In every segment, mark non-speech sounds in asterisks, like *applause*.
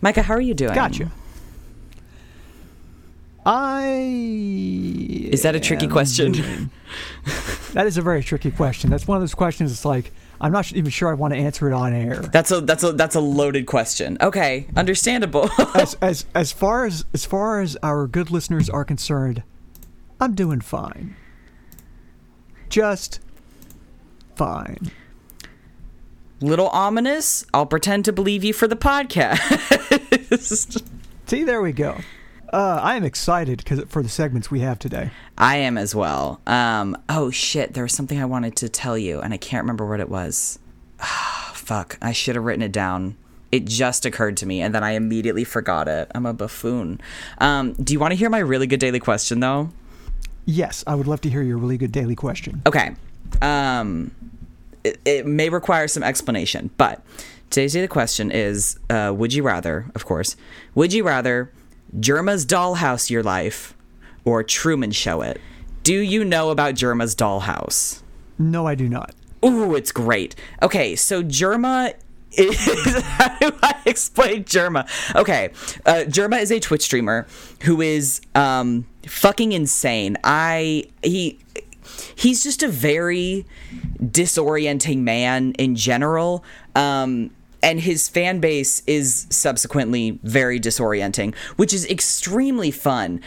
Micah, how are you doing? Gotcha. I Is that a tricky question? *laughs* that is a very tricky question. That's one of those questions. It's like I'm not even sure I want to answer it on air. That's a that's a that's a loaded question. Okay, understandable. *laughs* as as as far as as far as our good listeners are concerned, I'm doing fine. Just fine. Little ominous. I'll pretend to believe you for the podcast. *laughs* *laughs* See, there we go. Uh, I am excited because for the segments we have today. I am as well. Um. Oh shit! There was something I wanted to tell you, and I can't remember what it was. *sighs* Fuck! I should have written it down. It just occurred to me, and then I immediately forgot it. I'm a buffoon. Um. Do you want to hear my really good daily question though? Yes, I would love to hear your really good daily question. Okay. Um, it, it may require some explanation, but today's daily question is: uh, Would you rather, of course, would you rather Jerma's Dollhouse your life or Truman Show it? Do you know about Jerma's Dollhouse? No, I do not. Ooh, it's great. Okay, so Jerma is *laughs* how do I explain Jerma? Okay, uh, Jerma is a Twitch streamer who is um, fucking insane. I he he's just a very disorienting man in general. Um, and his fan base is subsequently very disorienting, which is extremely fun.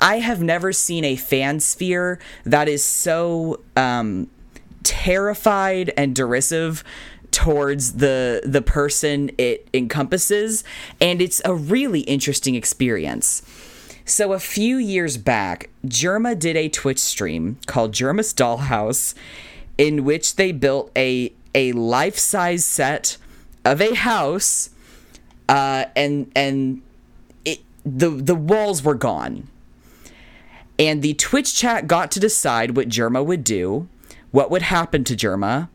I have never seen a fan sphere that is so um, terrified and derisive towards the the person it encompasses and it's a really interesting experience. So a few years back, Jerma did a Twitch stream called Jerma's Dollhouse in which they built a a life-size set of a house uh, and and it the the walls were gone. And the Twitch chat got to decide what Jerma would do, what would happen to Jerma,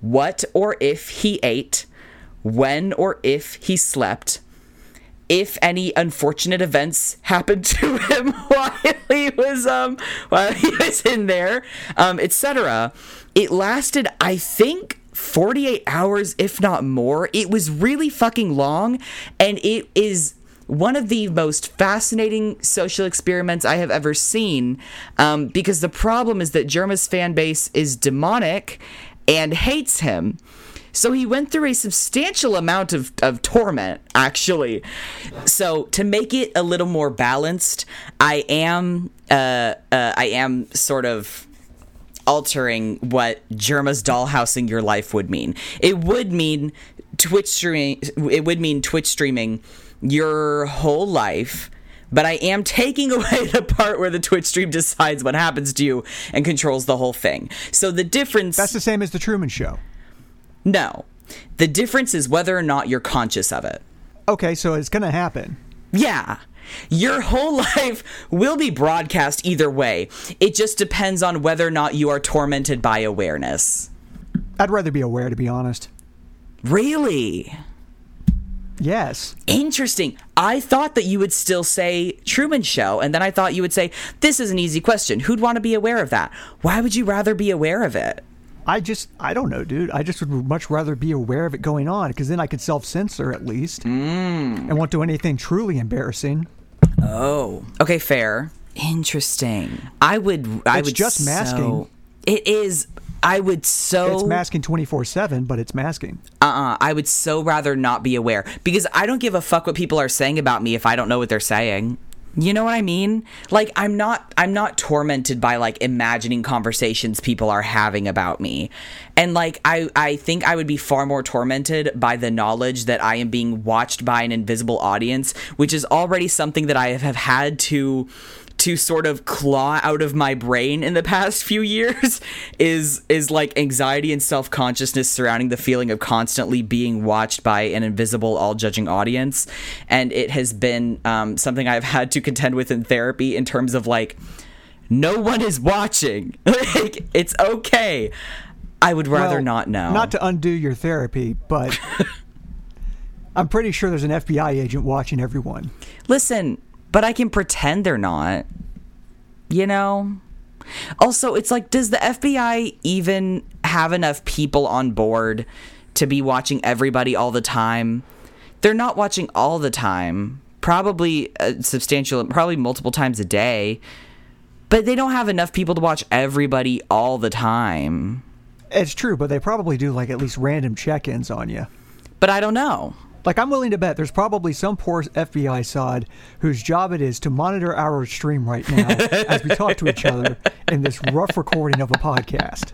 what or if he ate, when or if he slept, if any unfortunate events happened to *laughs* him while he was um while he was in there, um, etc. It lasted, I think, 48 hours, if not more. It was really fucking long, and it is one of the most fascinating social experiments I have ever seen. Um, because the problem is that Jerma's fan base is demonic and hates him. So he went through a substantial amount of, of torment, actually. So to make it a little more balanced, I am uh, uh, I am sort of altering what Jerma's dollhousing your life would mean. It would mean Twitch streaming. It would mean Twitch streaming your whole life. But I am taking *laughs* away the part where the Twitch stream decides what happens to you and controls the whole thing. So the difference. That's the same as the Truman Show. No. The difference is whether or not you're conscious of it. Okay, so it's gonna happen. Yeah. Your whole *laughs* life will be broadcast either way. It just depends on whether or not you are tormented by awareness. I'd rather be aware, to be honest. Really? Yes. Interesting. I thought that you would still say Truman Show, and then I thought you would say, This is an easy question. Who'd want to be aware of that? Why would you rather be aware of it? I just, I don't know, dude. I just would much rather be aware of it going on because then I could self censor at least mm. and won't do anything truly embarrassing. Oh. Okay, fair. Interesting. I would. I It's would just so- masking. It is. I would so. It's masking 24 7, but it's masking. uh-uh i would so rather not be aware because i don't give a fuck what people are saying about me if i don't know what they're saying you know what i mean? Like i'm not i'm not tormented by like imagining conversations people are having about me. And like i i think i would be far more tormented by the knowledge that i am being watched by an invisible audience which is already something that i have had to to sort of claw out of my brain in the past few years *laughs* is is like anxiety and self-consciousness surrounding the feeling of constantly being watched by an invisible all-judging audience. And it has been um, something i've had to contend with in therapy in terms of like no one is watching. *laughs* Like it's okay. I would rather Well, not know. Not to undo your therapy, but *laughs* I'm pretty sure there's an FBI agent watching everyone. Listen, but I can pretend they're not. You know? Also, it's like, does the FBI even have enough people on board to be watching everybody all the time? they're not watching all the time. Probably a substantial, probably multiple times a day. But they don't have enough people to watch everybody all the time. It's true, but they probably do like at least random check-ins on you. But I don't know. Like I'm willing to bet there's probably some poor FBI sod whose job it is to monitor our stream right now *laughs* as we talk to each other in this rough recording of a podcast.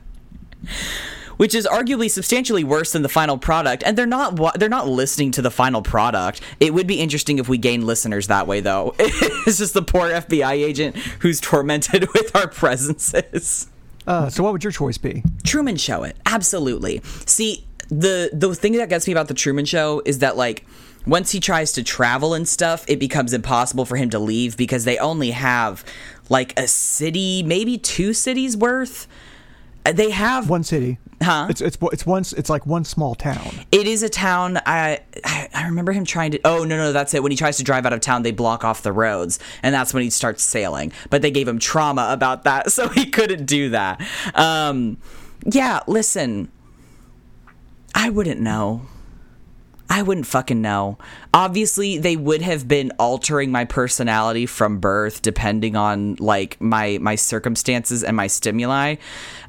which is arguably substantially worse than the final product and they're not they're not listening to the final product. It would be interesting if we gain listeners that way though. *laughs* It's just the poor fbi agent who's tormented *laughs* with our presences. Uh, so what would your choice be? truman show it. Absolutely. See the the thing that gets me about the truman show is that like once he tries to travel and stuff it becomes impossible for him to leave because they only have like a city maybe two cities worth Uh, they have One city. Huh? It's it's it's one it's like one small town. It is a town. I I I remember him trying to. Oh no no that's it. When he tries to drive out of town, they block off the roads, and that's when he starts sailing. But they gave him trauma about that, *laughs* so he couldn't do that. Um, yeah. Listen, I wouldn't know. I wouldn't fucking know. Obviously, they would have been altering my personality from birth, depending on like my my circumstances and my stimuli.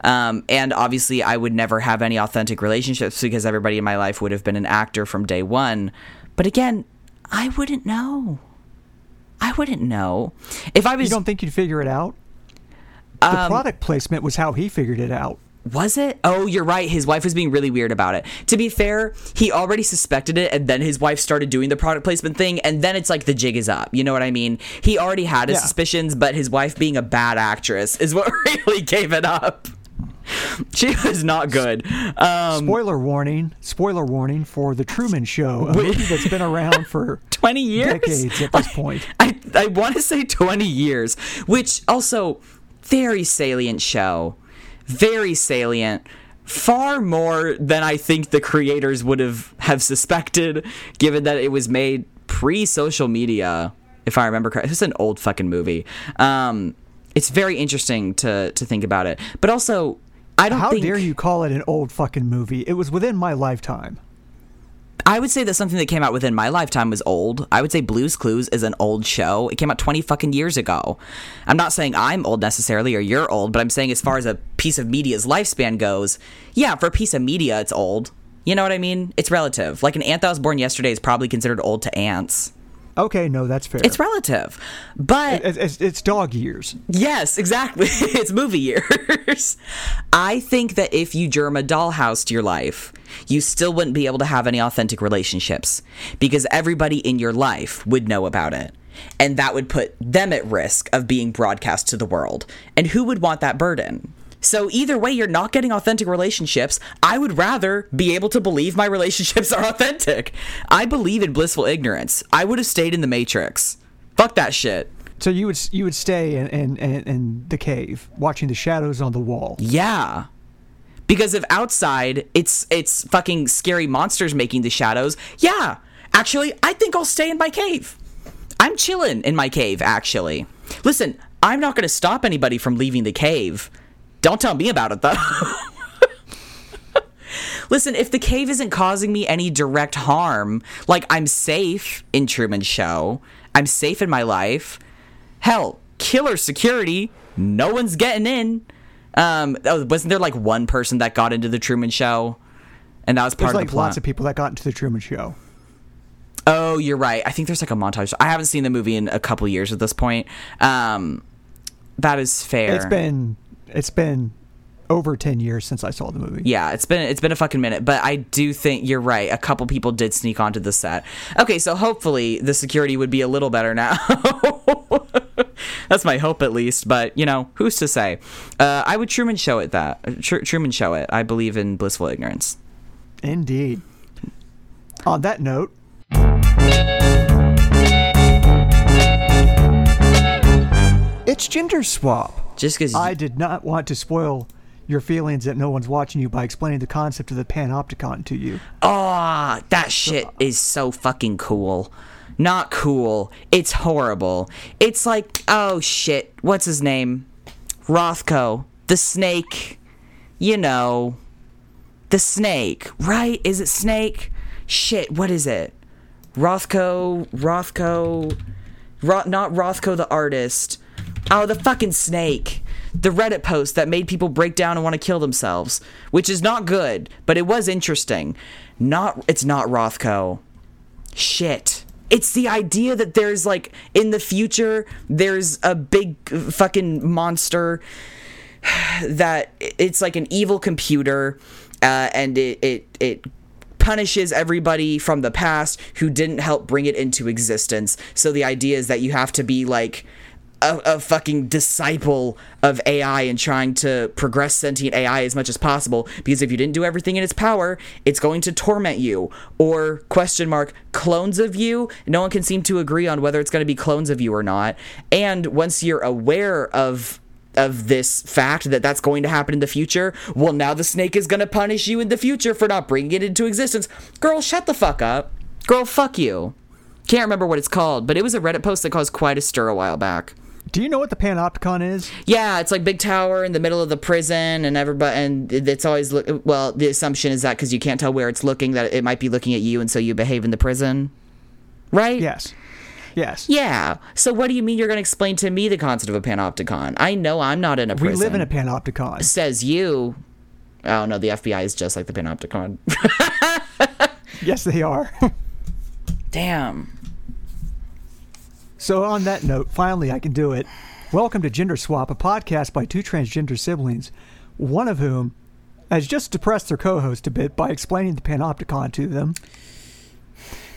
Um, and obviously, I would never have any authentic relationships because everybody in my life would have been an actor from day one. But again, I wouldn't know. I wouldn't know if I was. You don't think you'd figure it out? The Um, product placement was how he figured it out. Was it? Oh, you're right. His wife was being really weird about it. To be fair, he already suspected it, and then his wife started doing the product placement thing, and then it's like the jig is up. You know what I mean? He already had his Yeah. suspicions, but his wife being a bad actress is what *laughs* really gave it up. *laughs* She was not good. Um, Spoiler warning! Spoiler warning for the Truman Show, a movie that's been around for *laughs* 20 years? decades at this point. I, I want to say 20 years, which also very salient show. Very salient. Far more than I think the creators would have have suspected, given that it was made pre social media. If I remember correctly, it's an old fucking movie. Um, it's very interesting to to think about it, but also I don't How think dare you call it an old fucking movie? It was within my lifetime. I would say that something that came out within my lifetime was old. I would say Blue's Clues is an old show. It came out 20 fucking years ago. I'm not saying I'm old necessarily or you're old, but I'm saying as far as a piece of media's lifespan goes, yeah, for a piece of media, it's old. You know what I mean? It's relative. Like an ant that was born yesterday is probably considered old to ants. Okay, no, that's fair. It's relative. But It's, it's, it's dog years. Yes, exactly. *laughs* it's movie years. I think that if you Jerma dollhouse to your life, you still wouldn't be able to have any authentic relationships because everybody in your life would know about it. And that would put them at risk of being broadcast to the world. And who would want that burden? So either way, you're not getting authentic relationships. I would rather be able to believe my relationships *laughs* are authentic. I believe in blissful ignorance. I would have stayed in the Matrix. Fuck that shit. So you would you would stay in, in, in, in the cave, watching the shadows on the wall. Yeah. Because if outside it's it's fucking scary monsters making the shadows, yeah. Actually, I think I'll stay in my cave. I'm chilling in my cave, actually. Listen, I'm not gonna stop anybody from leaving the cave. Don't tell me about it though. *laughs* Listen, if the cave isn't causing me any direct harm, like I'm safe in Truman Show, I'm safe in my life. Hell, killer security, no one's getting in. Um, oh, wasn't there like one person that got into the Truman Show, and that was part There's of like the plot? lots of people that got into the Truman Show. Oh, you're right. I think there's like a montage. I haven't seen the movie in a couple years at this point. Um, that is fair. It's been it's been over ten years since I saw the movie. Yeah, it's been it's been a fucking minute, but I do think you're right. A couple people did sneak onto the set. Okay, so hopefully the security would be a little better now. *laughs* That's my hope, at least. But you know, who's to say? Uh, I would Truman show it that Tr- Truman show it. I believe in blissful ignorance. Indeed. On that note, it's gender swap. Just because I did not want to spoil your feelings that no one's watching you by explaining the concept of the panopticon to you. Ah, that shit is so fucking cool. Not cool. It's horrible. It's like, oh shit, what's his name? Rothko. The snake. You know. The snake, right? Is it snake? Shit, what is it? Rothko, Rothko, Ro- not Rothko the artist. Oh, the fucking snake. The Reddit post that made people break down and want to kill themselves, which is not good, but it was interesting. Not it's not Rothko. Shit. It's the idea that there's like in the future there's a big fucking monster *sighs* that it's like an evil computer uh, and it, it it punishes everybody from the past who didn't help bring it into existence. So the idea is that you have to be like a, a, fucking disciple of AI and trying to progress sentient AI as much as possible because if you didn't do everything in its power, it's going to torment you. Or question mark clones of you. No one can seem to agree on whether it's going to be clones of you or not. And once you're aware of of this fact that that's going to happen in the future, well, now the snake is going to punish you in the future for not bringing it into existence. Girl, shut the fuck up. Girl, fuck you. Can't remember what it's called, but it was a Reddit post that caused quite a stir a while back. Do you know what the Panopticon is? Yeah, it's like big tower in the middle of the prison, and everybody, and it's always look. Well, the assumption is that because you can't tell where it's looking, that it might be looking at you, and so you behave in the prison, right? Yes. Yes. Yeah. So what do you mean you're going to explain to me the concept of a panopticon? I know I'm not in a prison. We live in a panopticon. Says you. Oh no, the FBI is just like the panopticon. *laughs* yes, they are. *laughs* Damn. So on that note, finally I can do it. Welcome to Gender Swap, a podcast by two transgender siblings, one of whom has just depressed their co-host a bit by explaining the panopticon to them.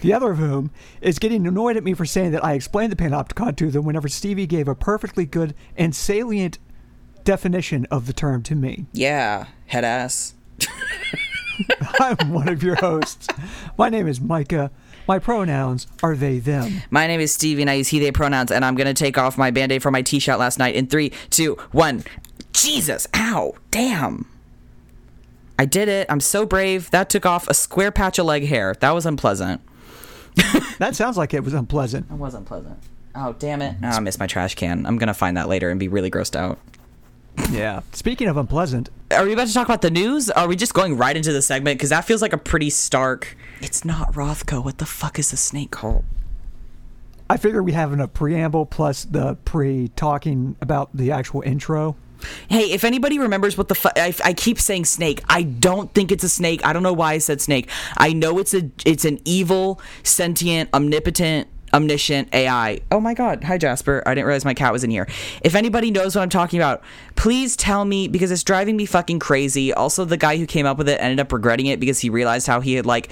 The other of whom is getting annoyed at me for saying that I explained the panopticon to them whenever Stevie gave a perfectly good and salient definition of the term to me. Yeah, head ass. *laughs* I'm one of your hosts. My name is Micah. My pronouns are they, them. My name is Stevie, and I use he, they pronouns, and I'm going to take off my band aid from my t shirt last night in three, two, one. Jesus, ow, damn. I did it. I'm so brave. That took off a square patch of leg hair. That was unpleasant. *laughs* that sounds like it was unpleasant. It was unpleasant. Oh, damn it. Oh, I missed my trash can. I'm going to find that later and be really grossed out. Yeah. Speaking of unpleasant, are we about to talk about the news? Are we just going right into the segment? Because that feels like a pretty stark. It's not Rothko. What the fuck is the snake called? I figure we have a preamble plus the pre talking about the actual intro. Hey, if anybody remembers what the fuck, I, I, keep saying snake. I don't think it's a snake. I don't know why I said snake. I know it's a it's an evil, sentient, omnipotent omniscient AI. Oh my god. Hi Jasper. I didn't realize my cat was in here. If anybody knows what I'm talking about, please tell me because it's driving me fucking crazy. Also, the guy who came up with it ended up regretting it because he realized how he had like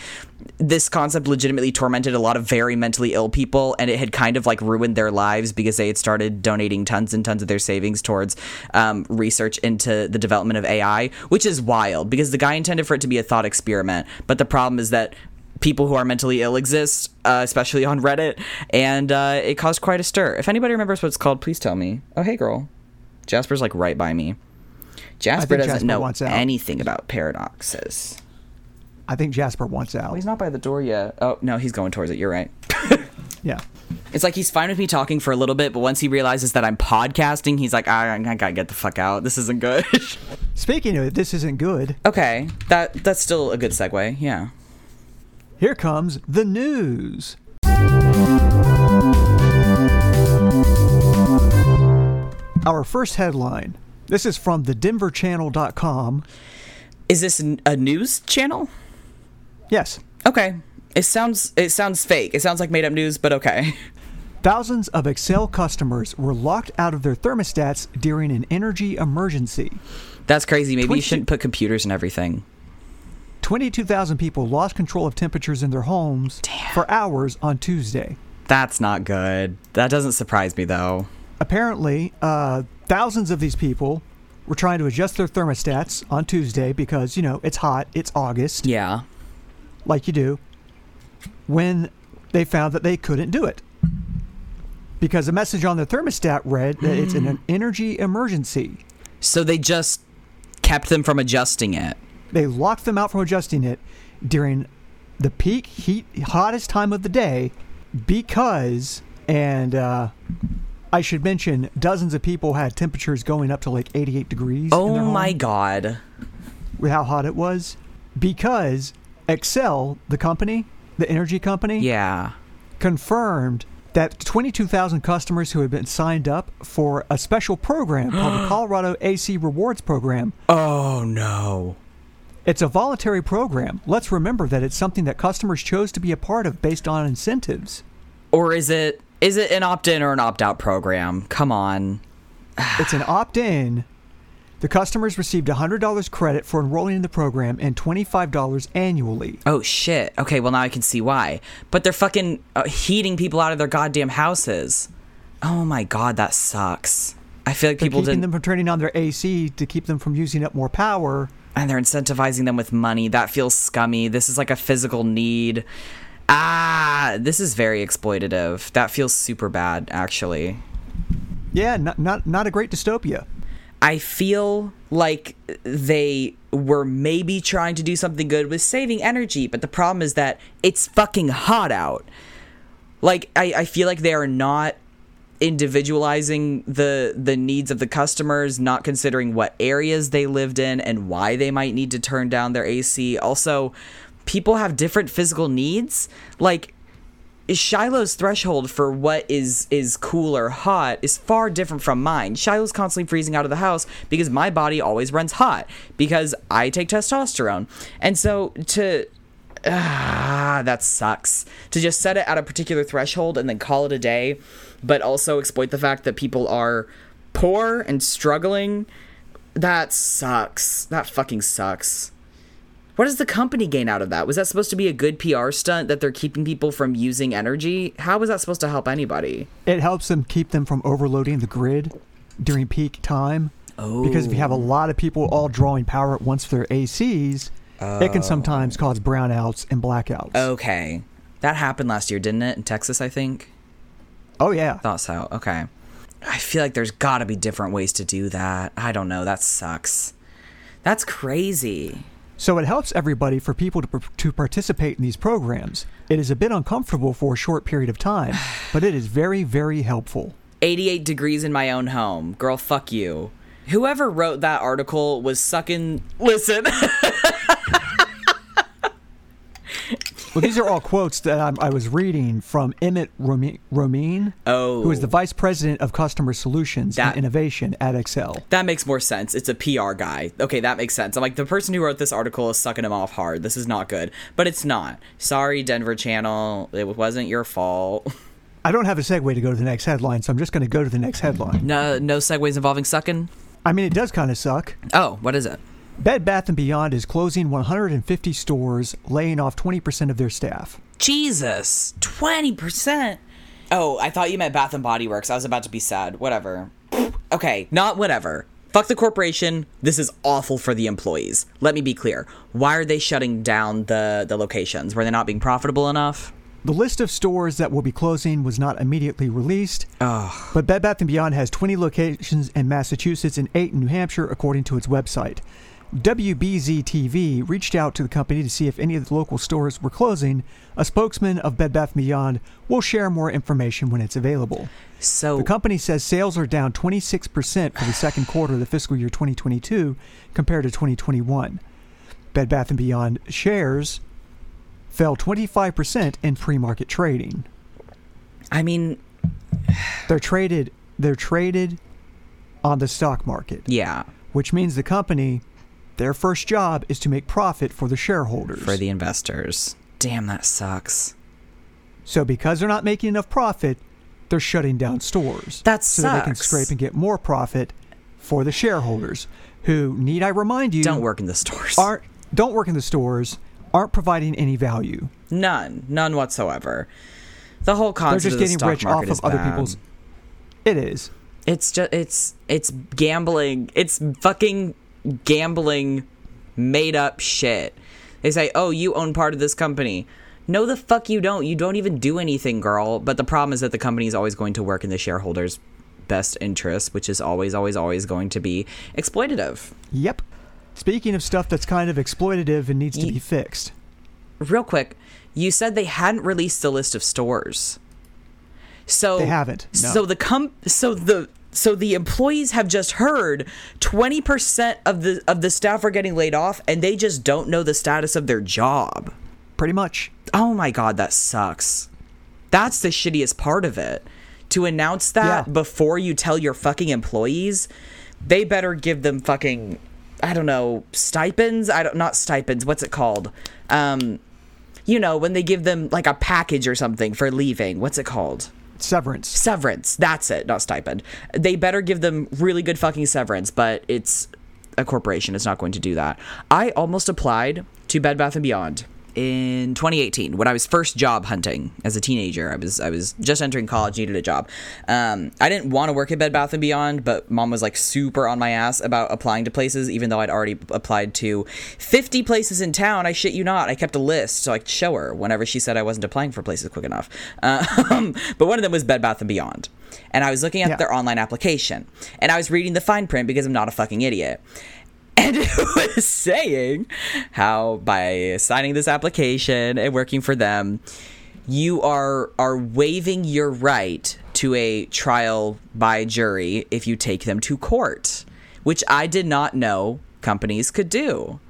this concept legitimately tormented a lot of very mentally ill people and it had kind of like ruined their lives because they had started donating tons and tons of their savings towards um, research into the development of AI, which is wild because the guy intended for it to be a thought experiment. But the problem is that people who are mentally ill exist, uh, especially on Reddit, and uh, it caused quite a stir. If anybody remembers what it's called, please tell me. Oh, hey, girl. Jasper's like right by me. Jasper doesn't Jasper know anything about paradoxes. I think Jasper wants out. Well, he's not by the door yet. Oh, no, he's going towards it. You're right. *laughs* yeah. It's like he's fine with me talking for a little bit, but once he realizes that I'm podcasting, he's like, I, I gotta get the fuck out. This isn't good. *laughs* Speaking of it, this isn't good. Okay, that that's still a good segue. Yeah. Here comes the news. Our first headline. This is from the denverchannel.com. Is this a news channel? Yes. Okay. It sounds it sounds fake. It sounds like made up news, but okay. Thousands of Xcel customers were locked out of their thermostats during an energy emergency. That's crazy. Maybe 20- you shouldn't put computers in everything. 22,000 people lost control of temperatures in their homes Damn. for hours on Tuesday. That's not good. That doesn't surprise me, though. Apparently, uh, thousands of these people were trying to adjust their thermostats on Tuesday because, you know, it's hot, it's August. Yeah. Like you do. When they found that they couldn't do it. Because a message on the thermostat read that it's an energy emergency. So they just kept them from adjusting it. They locked them out from adjusting it during the peak heat, hottest time of the day because, and uh, I should mention, dozens of people had temperatures going up to like 88 degrees. Oh my God. With how hot it was. Because Xcel, the company, the energy company, Yeah. confirmed that 22,000 customers who had been signed up for a special program called the *gasps* Colorado AC Rewards Program. Oh no. It's a voluntary program. Let's remember that it's something that customers chose to be a part of based on incentives. Or is it is it an opt-in or an opt-out program? Come on. *sighs* It's an opt in. The customers received $100 credit for enrolling in the program and $25 annually. Oh shit. Okay, well now I can see why. But they're fucking uh, heating people out of their goddamn houses. Oh my god, that sucks. I feel like They're people keeping didn't them from turning on their AC to keep them from using up more power. And they're incentivizing them with money. That feels scummy. This is like a physical need. Ah, this is very exploitative. That feels super bad actually. Yeah, not, not, not a great dystopia. I feel like they were maybe trying to do something good with saving energy, but the problem is that it's fucking hot out. Like I, I feel like they are not individualizing the the needs of the customers, not considering what areas they lived in and why they might need to turn down their AC. Also, people have different physical needs. Like Shiloh's threshold for what is is cool or hot is far different from mine. Shiloh's constantly freezing out of the house because my body always runs hot because I take testosterone. And so to ah, that sucks. To just set it at a particular threshold and then call it a day, but also exploit the fact that people are poor and struggling. That sucks. That fucking sucks. What does the company gain out of that? Was that supposed to be a good PR stunt that they're keeping people from using energy? How was that supposed to help anybody? It helps them keep them from overloading the grid during peak time. Oh. Because if you have a oh. lot of people all drawing power at once for their ACs, it can sometimes oh. cause brownouts and blackouts. Okay. That happened last year, didn't it? In Texas, I think. Oh, yeah. Thought so. Okay. I feel like there's got to be different ways to do that. I don't know. That sucks. That's crazy. So it helps everybody for people to, to participate in these programs. It is a bit uncomfortable for a short period of time, *sighs* but it is very, very helpful. 88 degrees in my own home. Girl, fuck you. Whoever wrote that article was sucking. Listen. *laughs* Well, these are all quotes that I'm, I was reading from Emmett Romi- Romine, Oh. who is oh. the Vice President of Customer Solutions That- and Innovation at Xcel. That makes more sense. It's a PR guy. Okay, that makes sense. I'm like, the person who wrote this article is sucking him off hard. This is not good. But it's not. Sorry, Denver Channel. It wasn't your fault. *laughs* I don't have a segue to go to the next headline, so I'm just going to go to the next headline. No, no segues involving sucking? I mean, it does kind of suck. Oh, what is it? Bed Bath & Beyond is closing 150 stores, laying off 20% of their staff. Jesus, 20%. Oh, I thought you meant Bath and Body Works. I was about to be sad. Whatever. Okay, not whatever. Fuck the corporation. This is awful for the employees. Let me be clear. Why are they shutting down the the locations? Were they not being profitable enough? The list of stores that will be closing was not immediately released, Oh, but Bed Bath & Beyond has 20 locations in Massachusetts and 8 in New Hampshire, according to its website. WBZ TV reached out to the company to see if any of the local stores were closing. A spokesman of Bed Bath & Beyond will share more information when it's available. so The company says sales are down 26% for the second quarter of the fiscal year 2022 compared to 2021. Bed Bath & Beyond shares fell 25% in pre-market trading. I mean, They're traded they're traded on the stock market, yeah, which means the company their first job is to make profit for the shareholders. for the investors. Damn, that sucks. so because they're not making enough profit, they're shutting down stores. That so that they can sucks. scrape and get more profit for the shareholders who need I remind you Don't work in the stores. aren't don't work in the stores, aren't providing any value. None, none whatsoever. The whole They're concept just of the getting stock rich off market of is other bad. people's It is. It's just it's it's gambling. It's fucking gambling made up shit. They say, "Oh, you own part of this company." No the fuck you don't. You don't even do anything, girl. But the problem is that the company is always going to work in the shareholders' best interest, which is always always always going to be exploitative. Yep. Speaking of stuff that's kind of exploitative and needs to be fixed. Real quick, you said they hadn't released the list of stores. So They haven't, no. So the com so the so the employees have just heard 20% of the of the staff are getting laid off and they just don't know the status of their job. Pretty much. Oh my god, that sucks. That's the shittiest part of it. To announce that Yeah. before you tell your fucking employees, they better give them fucking I don't know, stipends? I don't not stipends, what's it called? Um you know, when they give them like a package or something for leaving. What's it called? Severance. Severance. That's it, not stipend. They better give them really good fucking severance, but it's a corporation. It's not going to do that. I almost applied to Bed Bath and Beyond in 2018 when I was first job hunting as a teenager. I was I was just entering college, needed a job. Um, I didn't want to work at Bed Bath and Beyond, but mom was like super on my ass about applying to places, even though I'd already applied to 50 places in town. I shit you not. I kept a list so I could show her whenever she said I wasn't applying for places quick enough. Um, *laughs* but one of them was Bed Bath and Beyond, and I was looking at Yeah. their online application, and I was reading the fine print because I'm not a fucking idiot. And *laughs* it was saying how by signing this application and working for them, you are are waiving your right to a trial by jury if you take them to court, which I did not know companies could do.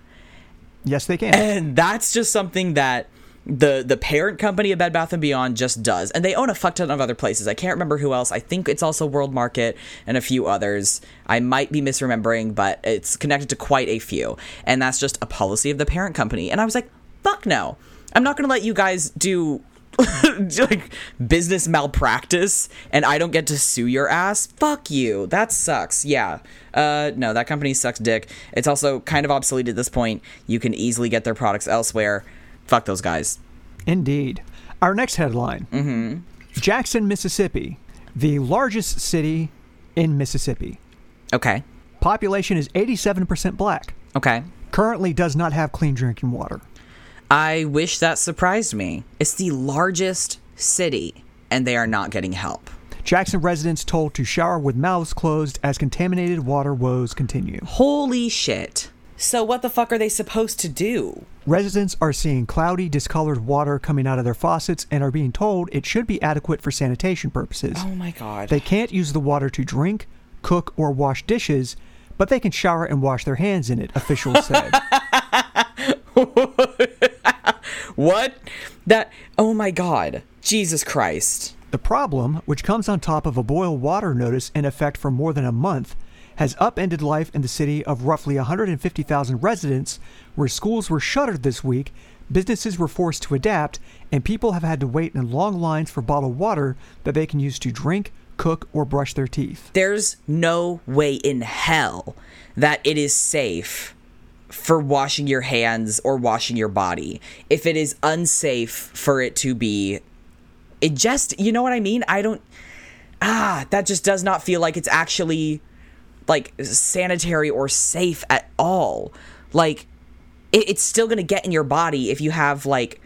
Yes, they can. And that's just something that the the parent company of Bed Bath and Beyond just does, and they own a fuck ton of other places. I can't remember who else. I think it's also World Market and a few others. I might be misremembering, but it's connected to quite a few, and that's just a policy of the parent company. And I was like, fuck no, I'm not gonna let you guys do. *laughs* like business malpractice and I don't get to sue your ass. Fuck you. That sucks. Yeah. Uh no, that company sucks dick. It's also kind of obsolete at this point. You can easily get their products elsewhere. Fuck those guys. Indeed. Our next headline Mm-hmm. Jackson, Mississippi, the largest city in Mississippi. Okay. Population is 87% black. Okay. Currently does not have clean drinking water. I wish that surprised me. It's the largest city and they are not getting help. Jackson residents told to shower with mouths closed as contaminated water woes continue. Holy shit. So what the fuck are they supposed to do? Residents are seeing cloudy, discolored water coming out of their faucets and are being told it should be adequate for sanitation purposes. Oh my god. They can't use the water to drink, cook, or wash dishes, but they can shower and wash their hands in it, officials said. *laughs* what? That Oh my god. Jesus Christ. the problem, which comes on top of a boil water notice in effect for more than a month, has upended life in the city of roughly 150,000 residents, where schools were shuttered this week, businesses were forced to adapt, and people have had to wait in long lines for bottled water that they can use to drink, cook, or brush their teeth. There's no way in hell that it is safe for washing your hands or washing your body. If it is unsafe for it to be it just you know what I mean? I don't ah, that just does not feel like it's actually like sanitary or safe at all. Like it, it's still gonna get in your body if you have like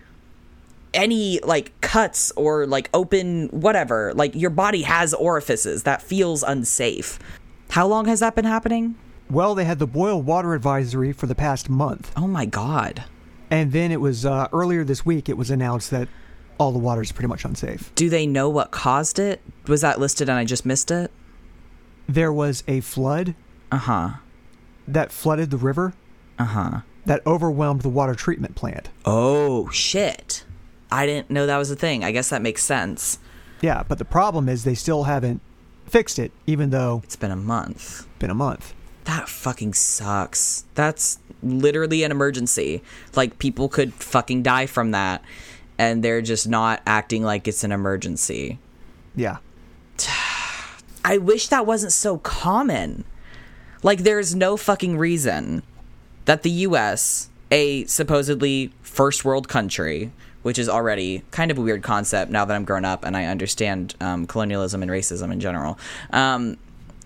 any like cuts or like open whatever. Like your body has orifices. That feels unsafe. How long has that been happening? Well, they had the boil water advisory for the past month, Oh my god. and then it was uh, earlier this week it was announced that all the water is pretty much unsafe. Do they know what caused it? Was that listed and I just missed it? There was a flood Uh huh. that flooded the river Uh huh. that overwhelmed the water treatment plant. Oh shit. I didn't know that was a thing. I guess that makes sense. Yeah, but the problem is they still haven't fixed it, even though It's been a month. it's been a month. That fucking sucks. That's literally an emergency. Like people could fucking die from that and they're just not acting like it's an emergency. Yeah. I wish that wasn't so common. Like there's no fucking reason that the US, a supposedly first world country, which is already kind of a weird concept now that I'm grown up and I understand um, colonialism and racism in general. Um,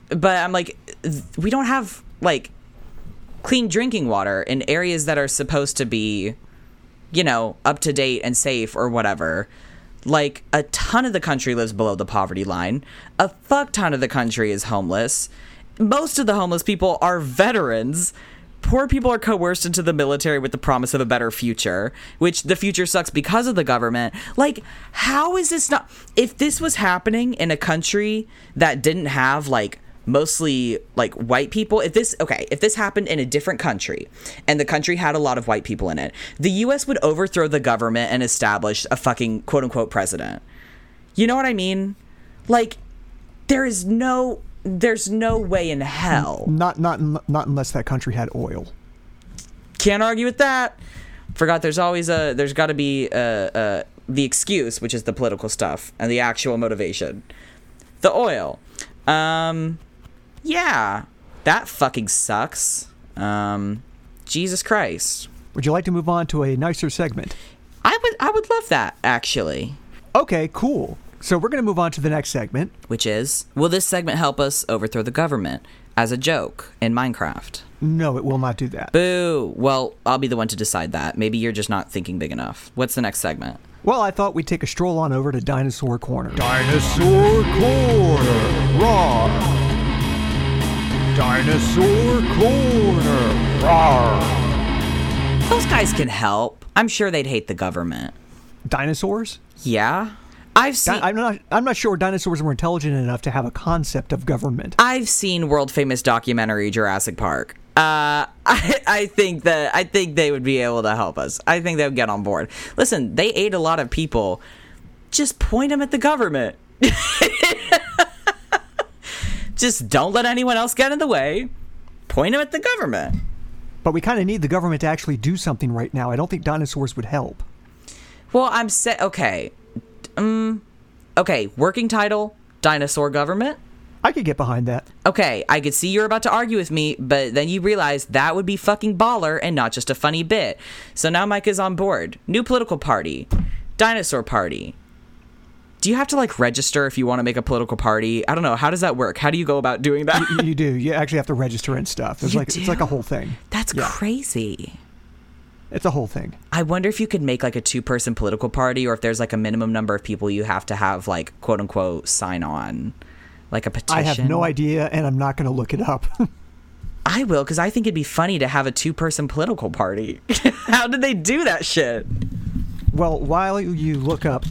but I'm like, th- we don't have like clean drinking water in areas that are supposed to be, you know, up to date and safe or whatever. Like a ton of the country lives below the poverty line. A fuck ton of the country is homeless. Most of the homeless people are veterans. Poor people are coerced into the military with the promise of a better future, which the future sucks because of the government. Like, how is this not? If this was happening in a country that didn't have like mostly like white people. If this okay, if this happened in a different country and the country had a lot of white people in it, the US would overthrow the government and establish a fucking quote unquote president. You know what I mean? Like there is no there's no way in hell. Not not not unless that country had oil. Can't argue with that. Forgot there's always a there's got to be a, a the excuse, which is the political stuff, and the actual motivation. The oil. Um, yeah, that fucking sucks. Um, Jesus Christ. Would you like to move on to a nicer segment? I would I would love that actually. Okay, cool. So we're going to move on to the next segment. Which is, will this segment help us overthrow the government as a joke in Minecraft? No, it will not do that. Boo. Well, I'll be the one to decide that. Maybe you're just not thinking big enough. What's the next segment? Well, I thought we'd take a stroll on over to Dinosaur Corner. Dinosaur Corner, roar! Dinosaur Corner, roar! Those guys can help. I'm sure they'd hate the government. Dinosaurs? Yeah. I've seen. I'm not. I'm not sure dinosaurs were intelligent enough to have a concept of government. I've seen world famous documentary Jurassic Park. Uh, *laughs* I, I think that I think they would be able to help us. I think they would get on board. Listen, they ate a lot of people. Just point them at the government. *laughs* Just don't let anyone else get in the way. Point them at the government. But we kind of need the government to actually do something right now. I don't think dinosaurs would help. Well, I'm set. Okay, um, okay. Working title: Dinosaur Government. I could get behind that. Okay, I could see you're about to argue with me, but then you realize that would be fucking baller and not just a funny bit. So now Mike is on board. New political party. Dinosaur Party. Do you have to like register if you want to make a political party? I don't know. How does that work? How do you go about doing that? You, you do. You *laughs* actually have to register and stuff. It's You like it's like a whole thing. That's Yeah. crazy. It's a whole thing. I wonder if you could make like a two person political party or if there's like a minimum number of people you have to have like quote unquote sign on. Like a petition. I have no idea, and I'm not going to look it up. *laughs* I will because I think it'd be funny to have a two person political party. *laughs* How did they do that shit? well, while you look up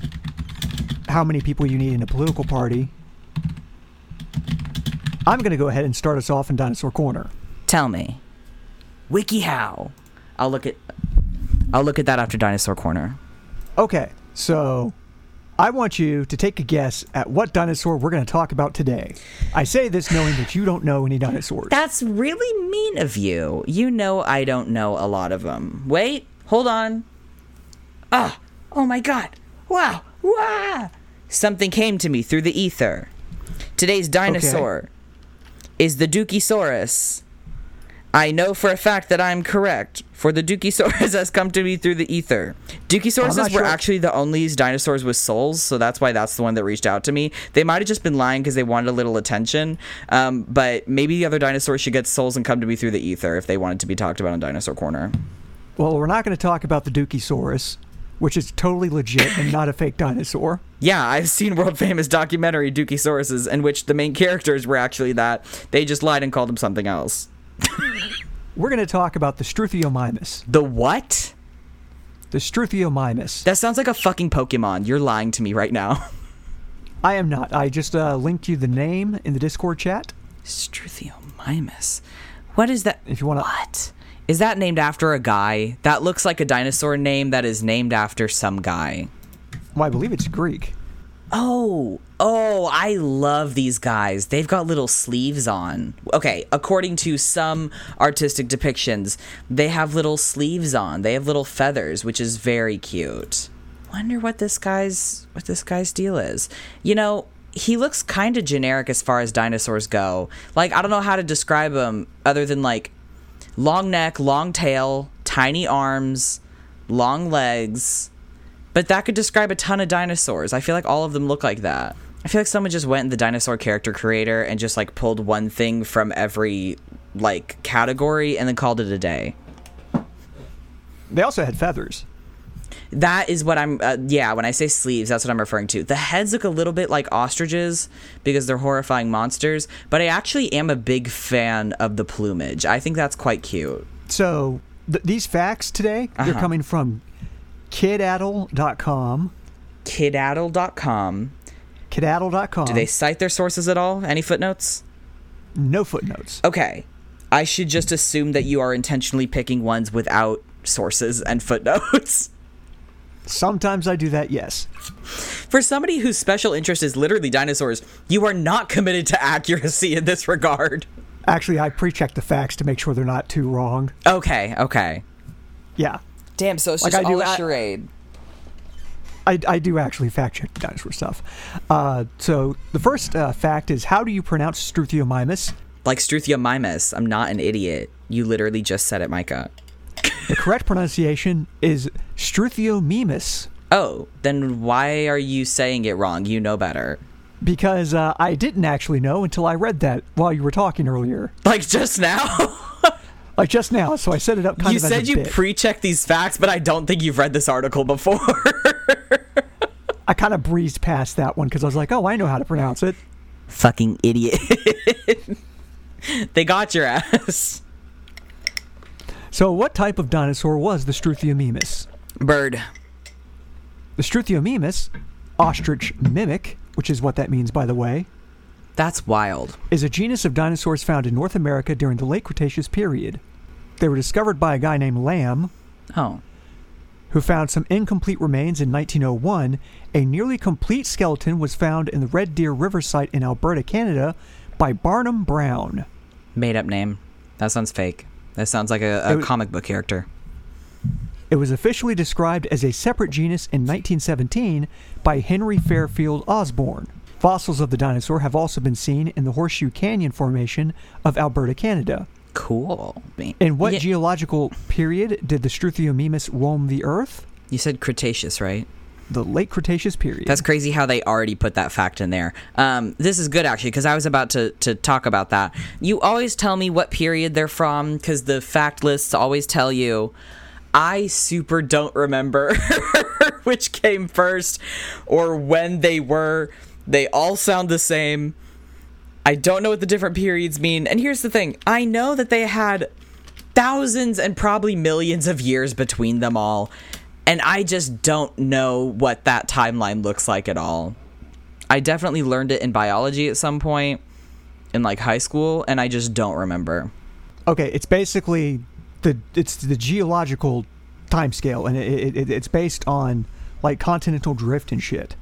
how many people you need in a political party, I'm going to go ahead and start us off in Dinosaur Corner. Tell me. WikiHow. I'll look at I'll look at that after Dinosaur Corner. Okay, so I want you to take a guess at what dinosaur we're going to talk about today. I say this knowing that you don't know any dinosaurs. That's really mean of you. You know I don't know a lot of them. Wait, hold on. Ah, oh my god. Wow. Wow. Something came to me through the ether. Today's dinosaur is the Dookie I know for a fact that I'm correct, for the Dookie *laughs* has come to me through the ether. Dookie not were actually the only dinosaurs with souls, so that's why that's the one that reached out to me. They might have just been lying because they wanted a little attention, um, but maybe the other dinosaurs should get souls and come to me through the ether if they wanted to be talked about in Dinosaur Corner. well, we're not going to talk about the Dookie which is totally legit and not a fake dinosaur. Yeah, I've seen world famous documentary Dookie in which the main characters were actually that. They just lied and called them something else. *laughs* We're going to talk about the Struthiomimus. The what? The Struthiomimus. That sounds like a fucking Pokemon. You're lying to me right now. *laughs* I am not. I just uh, linked you the name in the Discord chat. Struthiomimus. What is that? If you wanna- What? Is that named after a guy? That looks like a dinosaur name that is named after some guy. Well, I believe it's Greek. Oh, oh, I love these guys. They've got little sleeves on. Okay, according to some artistic depictions, they have little sleeves on. They have little feathers, which is very cute. Wonder what this guy's what this guy's deal is. You know, he looks kind of generic as far as dinosaurs go. Like I don't know how to describe him other than like long neck, long tail, tiny arms, long legs. But that could describe a ton of dinosaurs. I feel like all of them look like that. I feel like someone just went in the dinosaur character creator and just like pulled one thing from every like category and then called it a day. They also had feathers. That is what I'm. Uh, yeah, when I say sleeves, that's what I'm referring to. The heads look a little bit like ostriches because they're horrifying monsters. But I actually am a big fan of the plumage. I think that's quite cute. So th- these facts today, they're Uh-huh. coming from kidadl.com. Kidadl.com. Kidadl.com. Do they cite their sources at all? Any footnotes? no footnotes. Okay. I should just assume that you are intentionally picking ones without sources and footnotes. *laughs* Sometimes I do that, yes. For somebody whose special interest is literally dinosaurs, you are not committed to accuracy in this regard. Actually, I pre check the facts to make sure they're not too wrong. Okay, okay. Yeah. Damn, so it's Like just I do all a charade. I, I do actually fact check the dinosaur stuff. Uh, so the first uh, fact is how do you pronounce Struthiomimus? Like Struthiomimus. I'm not an idiot. You literally just said it, Micah. The correct pronunciation is Struthiomimus Oh, then why are you saying it wrong? You know better. because uh, I didn't actually know until I read that while you were talking earlier, Like just now? *laughs* like just now. So I set it up kind you of as said you pre-checked these facts, but I don't think you've read this article before. *laughs* I kind of breezed past that one because I was like, oh, I know how to pronounce it. Fucking idiot. *laughs* they got your ass. So what type of dinosaur was the Struthiomimus? Bird. The Struthiomimus, ostrich mimic, which is what that means, by the way, That's wild. is a genus of dinosaurs found in North America during the late Cretaceous period. They were discovered by a guy named Lambe, Oh. who found some incomplete remains in 1901. A nearly complete skeleton was found in the Red Deer River site in Alberta, Canada, by Barnum Brown. Made up name. That sounds fake. That sounds like a, a was- comic book character. It was officially described as a separate genus in 1917 by Henry Fairfield Osborn. Fossils of the dinosaur have also been seen in the Horseshoe Canyon Formation of Alberta, Canada. Cool. In what Yeah, geological period did the Struthiomimus roam the Earth? you said Cretaceous, right? The Late Cretaceous period. That's crazy how they already put that fact in there. Um, this is good actually because I was about to, to talk about that. You always tell me what period they're from because the fact lists always tell you. I super don't remember *laughs* which came first or when they were. They all sound the same. I don't know what the different periods mean. And here's the thing I know that they had thousands and probably millions of years between them all. And I just don't know what that timeline looks like at all. I definitely learned it in biology at some point in like high school, and I just don't remember. okay, it's basically the it's the geological time scale, and it, it, it's based on like continental drift and shit.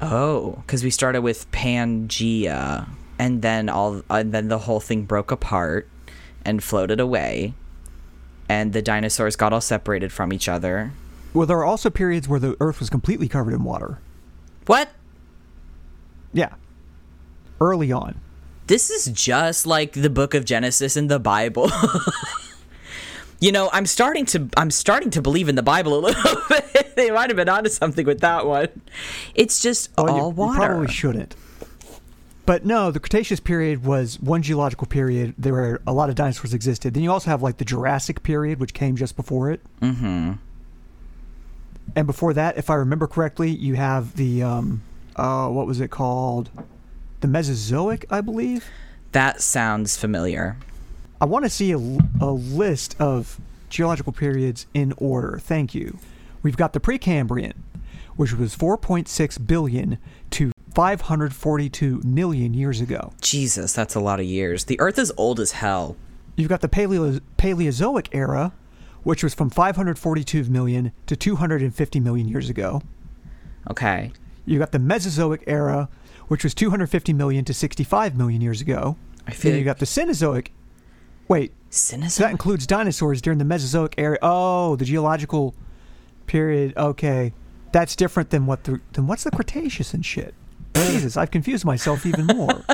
Oh, because we started with Pangea, and then all, and then the whole thing broke apart and floated away, and the dinosaurs got all separated from each other. Well, there are also periods where the Earth was completely covered in water. What? Yeah, early on. This is just like the book of Genesis in the Bible. *laughs* you know, I'm starting to I'm starting to believe in the Bible a little *laughs* bit. they might have been onto something with that one. It's just Oh, you- all you, water. probably shouldn't. But no, the Cretaceous period was one geological period. There were a lot of dinosaurs existed. Then you also have like the Jurassic period, which came just before it. mm-hmm. And before that, if I remember correctly, you have the um, uh, what was it called? The Mesozoic, I believe. That sounds familiar. I want to see a, a list of geological periods in order. Thank you. We've got the Precambrian, which was 4.6 billion 542 million years ago. Jesus, that's a lot of years. The Earth is old as hell. You've got the Paleo- Paleozoic era, which was from 542 million to 250 million years ago. Okay. You got the Mesozoic era, which was 250 million to 65 million years ago. I feel Then you got the Cenozoic. Wait, so that includes dinosaurs during the Mesozoic era. Oh, the geological period. Okay, that's different than what the than what's the Cretaceous and shit. Jesus, I've confused myself even more.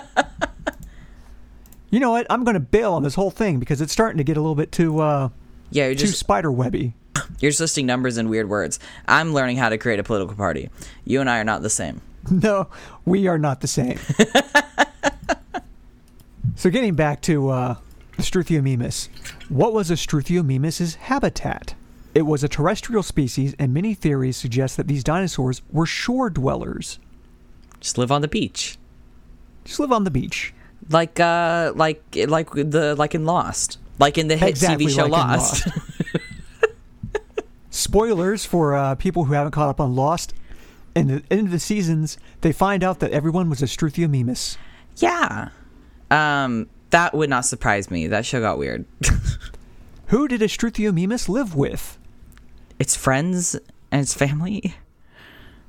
you know what? I'm going to bail on this whole thing because it's starting to get a little bit too uh, yeah, you're too just spider webby. *laughs* you're just listing numbers and weird words. I'm learning how to create a political party. You and I are not the same. *laughs* No, we are not the same. *laughs* so getting back to uh, Struthiomimus, what was a Struthiomimus's habitat? It was a terrestrial species, and many theories suggest that these dinosaurs were shore dwellers. Just live on the beach. Just live on the beach. like uh like like the like in Lost, like in the hit Exactly TV show like in Lost. *laughs* Spoilers for uh, people who haven't caught up on Lost. In the end of the seasons, they find out that everyone was a Struthiomimus. yeah, Um, that would not surprise me. That show got weird. *laughs* Who did a Struthiomimus live with? its friends and its family.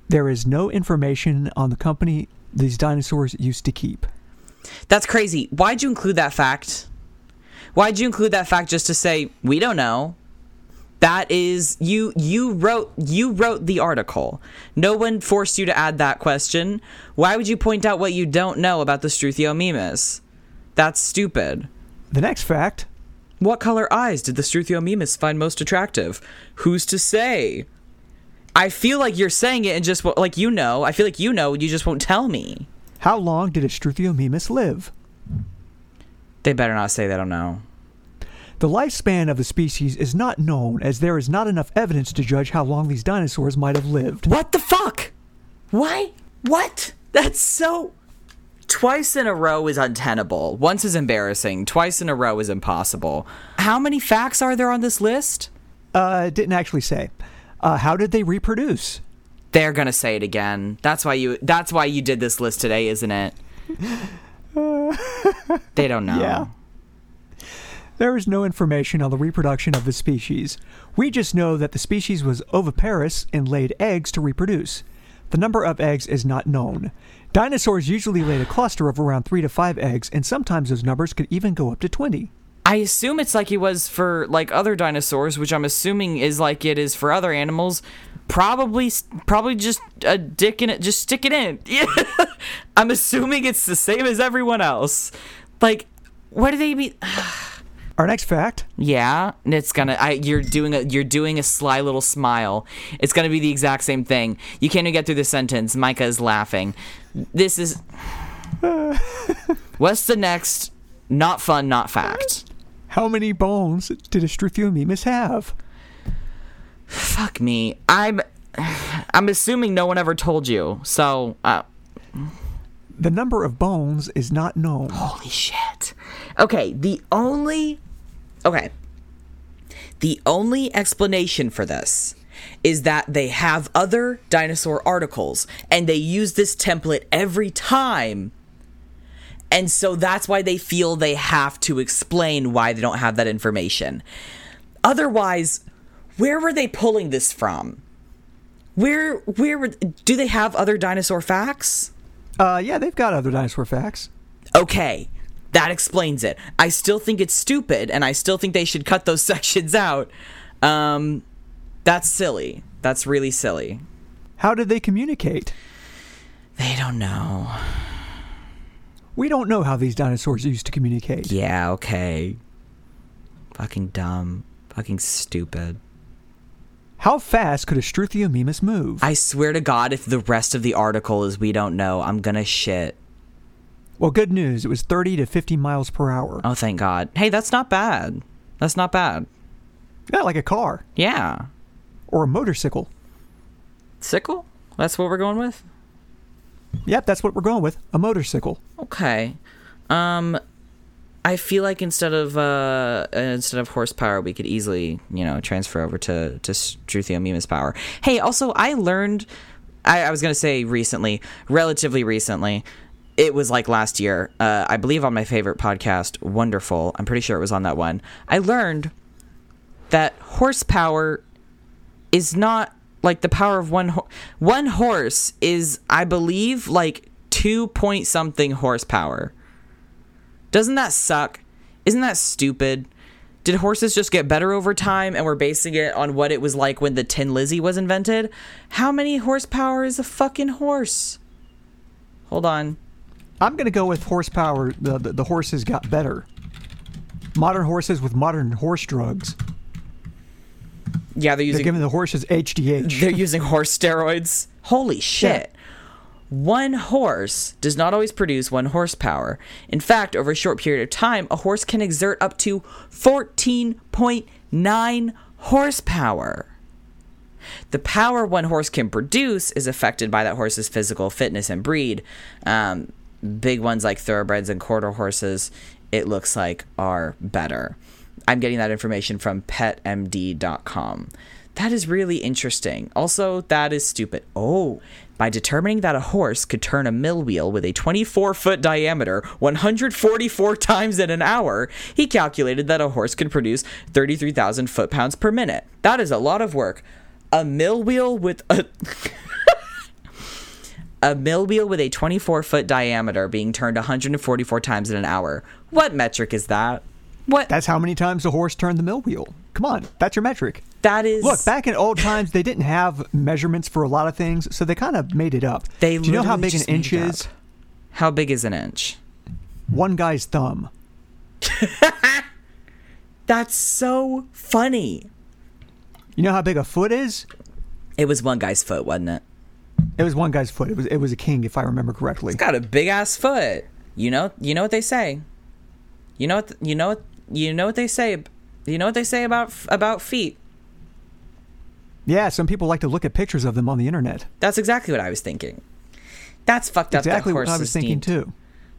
There is no information on the company these dinosaurs used to keep. That's crazy. Why'd you include that fact? Why'd you include that fact just to say we don't know? That is you you wrote you wrote the article. No one forced you to add that question. Why would you point out what you don't know about the Struthiomimus? That's stupid. The next fact What color eyes did the Struthiomimus find most attractive? Who's to say? I feel like you're saying it and just like you know. I feel like you know. You just won't tell me. How long did a Struthiomimus live? They better not say they don't know. The lifespan of the species is not known as there is not enough evidence to judge how long these dinosaurs might have lived. What the fuck? Why? What? That's so. Twice in a row is untenable. Once is embarrassing. Twice in a row is impossible. How many facts are there on this list? Uh, didn't actually say. Uh, how did they reproduce? They're gonna say it again. That's why you. That's why you did this list today, isn't it? *laughs* they don't know. Yeah. There is no information on the reproduction of the species. We just know that the species was oviparous and laid eggs to reproduce. The number of eggs is not known. Dinosaurs usually laid a cluster of around 3 to 5 eggs, and sometimes those numbers could even go up to 20. I assume it's like he was for like other dinosaurs, which I'm assuming is like it is for other animals. Probably, probably just a dick in it. Just stick it in. *laughs* I'm assuming it's the same as everyone else. Like, what do they mean? *sighs* Our next fact Yeah, and it's gonna. I, you're doing a. You're doing a sly little smile. It's gonna be the exact same thing. You can't even get through the sentence. Micah is laughing. This is. *laughs* What's the next? Not fun, not fact. How many bones did a Struthiomimus have? Fuck me. I'm. I'm assuming no one ever told you. So, uh, The number of bones is not known. holy shit. Okay, the only. Okay. The only explanation for this is that they have other dinosaur articles and they use this template every time. And so that's why they feel they have to explain why they don't have that information. Otherwise, where were they pulling this from? Where where do they have other dinosaur facts? Uh, yeah, they've got other dinosaur facts. Okay, that explains it. I still think it's stupid, and I still think they should cut those *laughs* sections out. Um, that's silly. That's really silly. How did they communicate? They don't know. We don't know how these dinosaurs used to communicate. Yeah, okay. Fucking dumb. Fucking stupid. How fast could a Struthiomimus move? I swear to God, if the rest of the article is we don't know, I'm gonna shit. Well, good news. It was 30 to 50 miles per hour. Oh, thank God. Hey, that's not bad. That's not bad. Not like a car Yeah. or a motorcycle. Sickle? That's what we're going with? Yep, that's what we're going with. A motorcycle. Okay. Um I feel like instead of uh instead of horsepower we could easily, you know, transfer over to to Struthiomimus power. Hey, also I learned I, I was gonna say recently, relatively recently. It was like last year. Uh, I believe on my favorite podcast, Wonderful. I'm pretty sure it was on that one. I learned that horsepower is not like the power of one ho- one horse is I believe like 2 point something horsepower. Doesn't that suck? Isn't that stupid? Did horses just get better over time and we're basing it on what it was like when the Tin Lizzie was invented? How many horsepower is a fucking horse? Hold on. I'm going to go with horsepower. The, the, the horses got better. Modern horses with modern horse drugs. Yeah, they're using. They're giving the horses HGH. *laughs* they're using horse steroids. Holy shit. One horse does not always produce one horsepower. In fact, over a short period of time, a horse can exert up to 14.9 horsepower. The power one horse can produce is affected by that horse's physical fitness and breed. Um, big ones like thoroughbreds and quarter horses, it looks like, are better. I'm getting that information from petmd.com. That is really interesting. Also, that is stupid. Oh, By determining that a horse could turn a mill wheel with a 24 foot diameter 144 times in an hour, he calculated that a horse could produce 33,000 foot pounds per minute. That is a lot of work. A mill wheel with a. *laughs* a mill wheel with a 24 foot diameter being turned 144 times in an hour. What metric is that? What? That's how many times the horse turned the mill wheel. Come on, that's your metric. that is. Look, back in old times, they didn't have measurements for a lot of things, so they kind of made it up. They Do you know how big an inch is? up. How big is an inch? One guy's thumb. *laughs* That's so funny. You know how big a foot is? It was one guy's foot, wasn't it? It was one guy's foot. It was it was a king, if I remember correctly. It's got a big ass foot. You know. You know what they say. You know what. You know what. You know what they say. You know what they say about about feet. Yeah, some people like to look at pictures of them on the internet. That's exactly what I was thinking. That's fucked up. Exactly that what I was thinking too.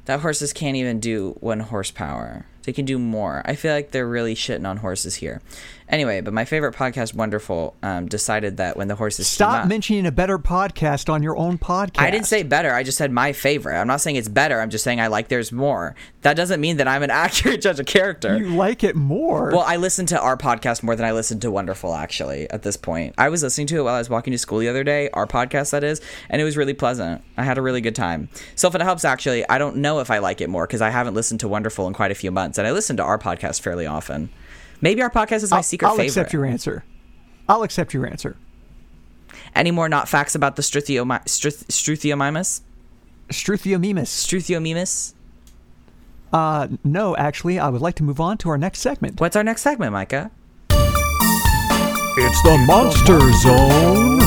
That horses can't even do one horsepower. They can do more. I feel like they're really shitting on horses here. Anyway, but my favorite podcast, Wonderful, um, decided that when the horses Stop out- mentioning a better podcast on your own podcast. I didn't say better. I just said my favorite. I'm not saying it's better. I'm just saying I like theirs more. That doesn't mean that I'm an *laughs* accurate judge of character. you like it more. well, I listen to our podcast more than I listen to Wonderful, actually, at this point. I was listening to it while I was walking to school the other day, our podcast, that is, and it was really pleasant. I had a really good time. So, if it helps, actually, I don't know if I like it more because I haven't listened to Wonderful in quite a few months, and I listen to our podcast fairly often. Maybe our podcast is my I'll, secret I'll favorite. accept your answer. I'll accept your answer. Any more not facts about the Struthiomimus? Struth- Struthiomimus. Struthiomimus? Uh, no, actually, I would like to move on to our next segment. What's our next segment, Micah? It's the Monster Zone.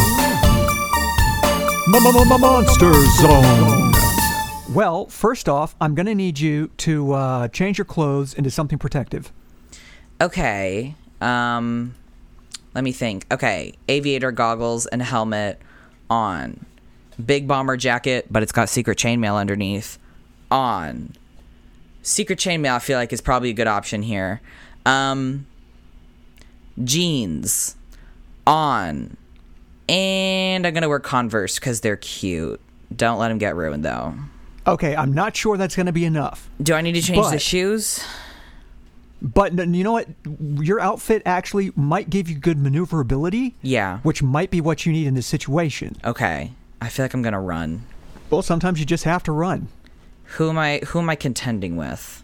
Monster Zone. Well, first off, I'm going to need you to uh, change your clothes into something protective. Okay. Um let me think. Okay, aviator goggles and helmet on. Big bomber jacket, but it's got secret chainmail underneath. On. Secret chainmail I feel like is probably a good option here. Um jeans on. And I'm going to wear Converse cuz they're cute. Don't let them get ruined though. Okay, I'm not sure that's going to be enough. Do I need to change the shoes? But you know what? Your outfit actually might give you good maneuverability, Yeah. which might be what you need in this situation. Okay. I feel like I'm going to run. Well, sometimes you just have to run. Who am I who am I contending with?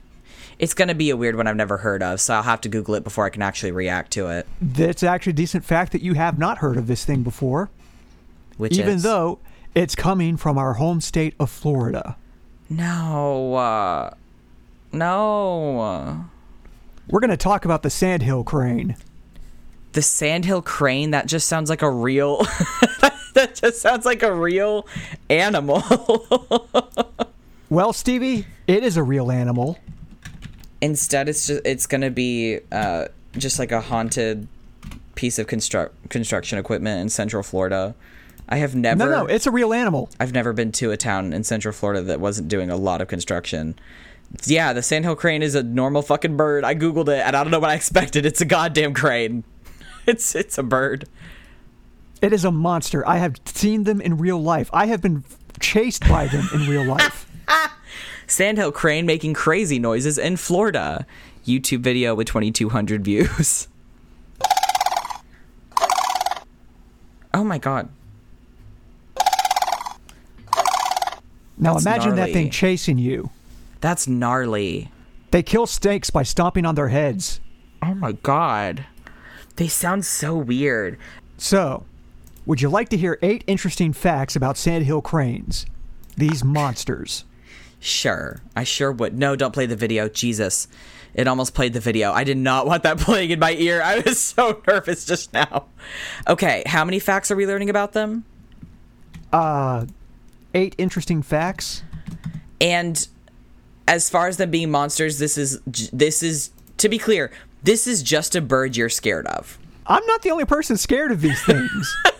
It's gonna be a weird one I've never heard of, so I'll have to Google it before I can actually react to it. That's actually a decent fact that you have not heard of this thing before, Which even is though it's coming from our home state of Florida. No uh, No We're going to talk about the sandhill crane. The sandhill crane, that just sounds like a real *laughs* that just sounds like a real animal. *laughs* Well, Stevie, it is a real animal. Instead it's just it's gonna be uh just like a haunted piece of construct construction equipment in central Florida. I have never No, no, it's a real animal. I've never been to a town in Central Florida that wasn't doing a lot of construction. Yeah, the sandhill crane is a normal fucking bird. I googled it and I don't know what I expected. It's a goddamn crane. *laughs* It's it's a bird. It is a monster. I have seen them in real life. I have been chased by them in real *laughs* life. Sandhill crane making crazy noises in Florida. YouTube video with 2200 views. *laughs* Oh my god. Now That's imagine that thing chasing you. That's gnarly. They kill snakes by stomping on their heads. Oh my god. They sound so weird. So, would you like to hear eight interesting facts about sandhill cranes? These monsters. Sure, I sure would. No, don't play the video. Jesus. It almost played the video. I did not want that *laughs* playing in my ear. I was so nervous just now. Okay, how many facts are we learning about them? Uh, eight interesting facts. And as far as them being monsters, this is this is to be clear, this is just a bird you're scared of. I'm not the only person scared of these things. *laughs*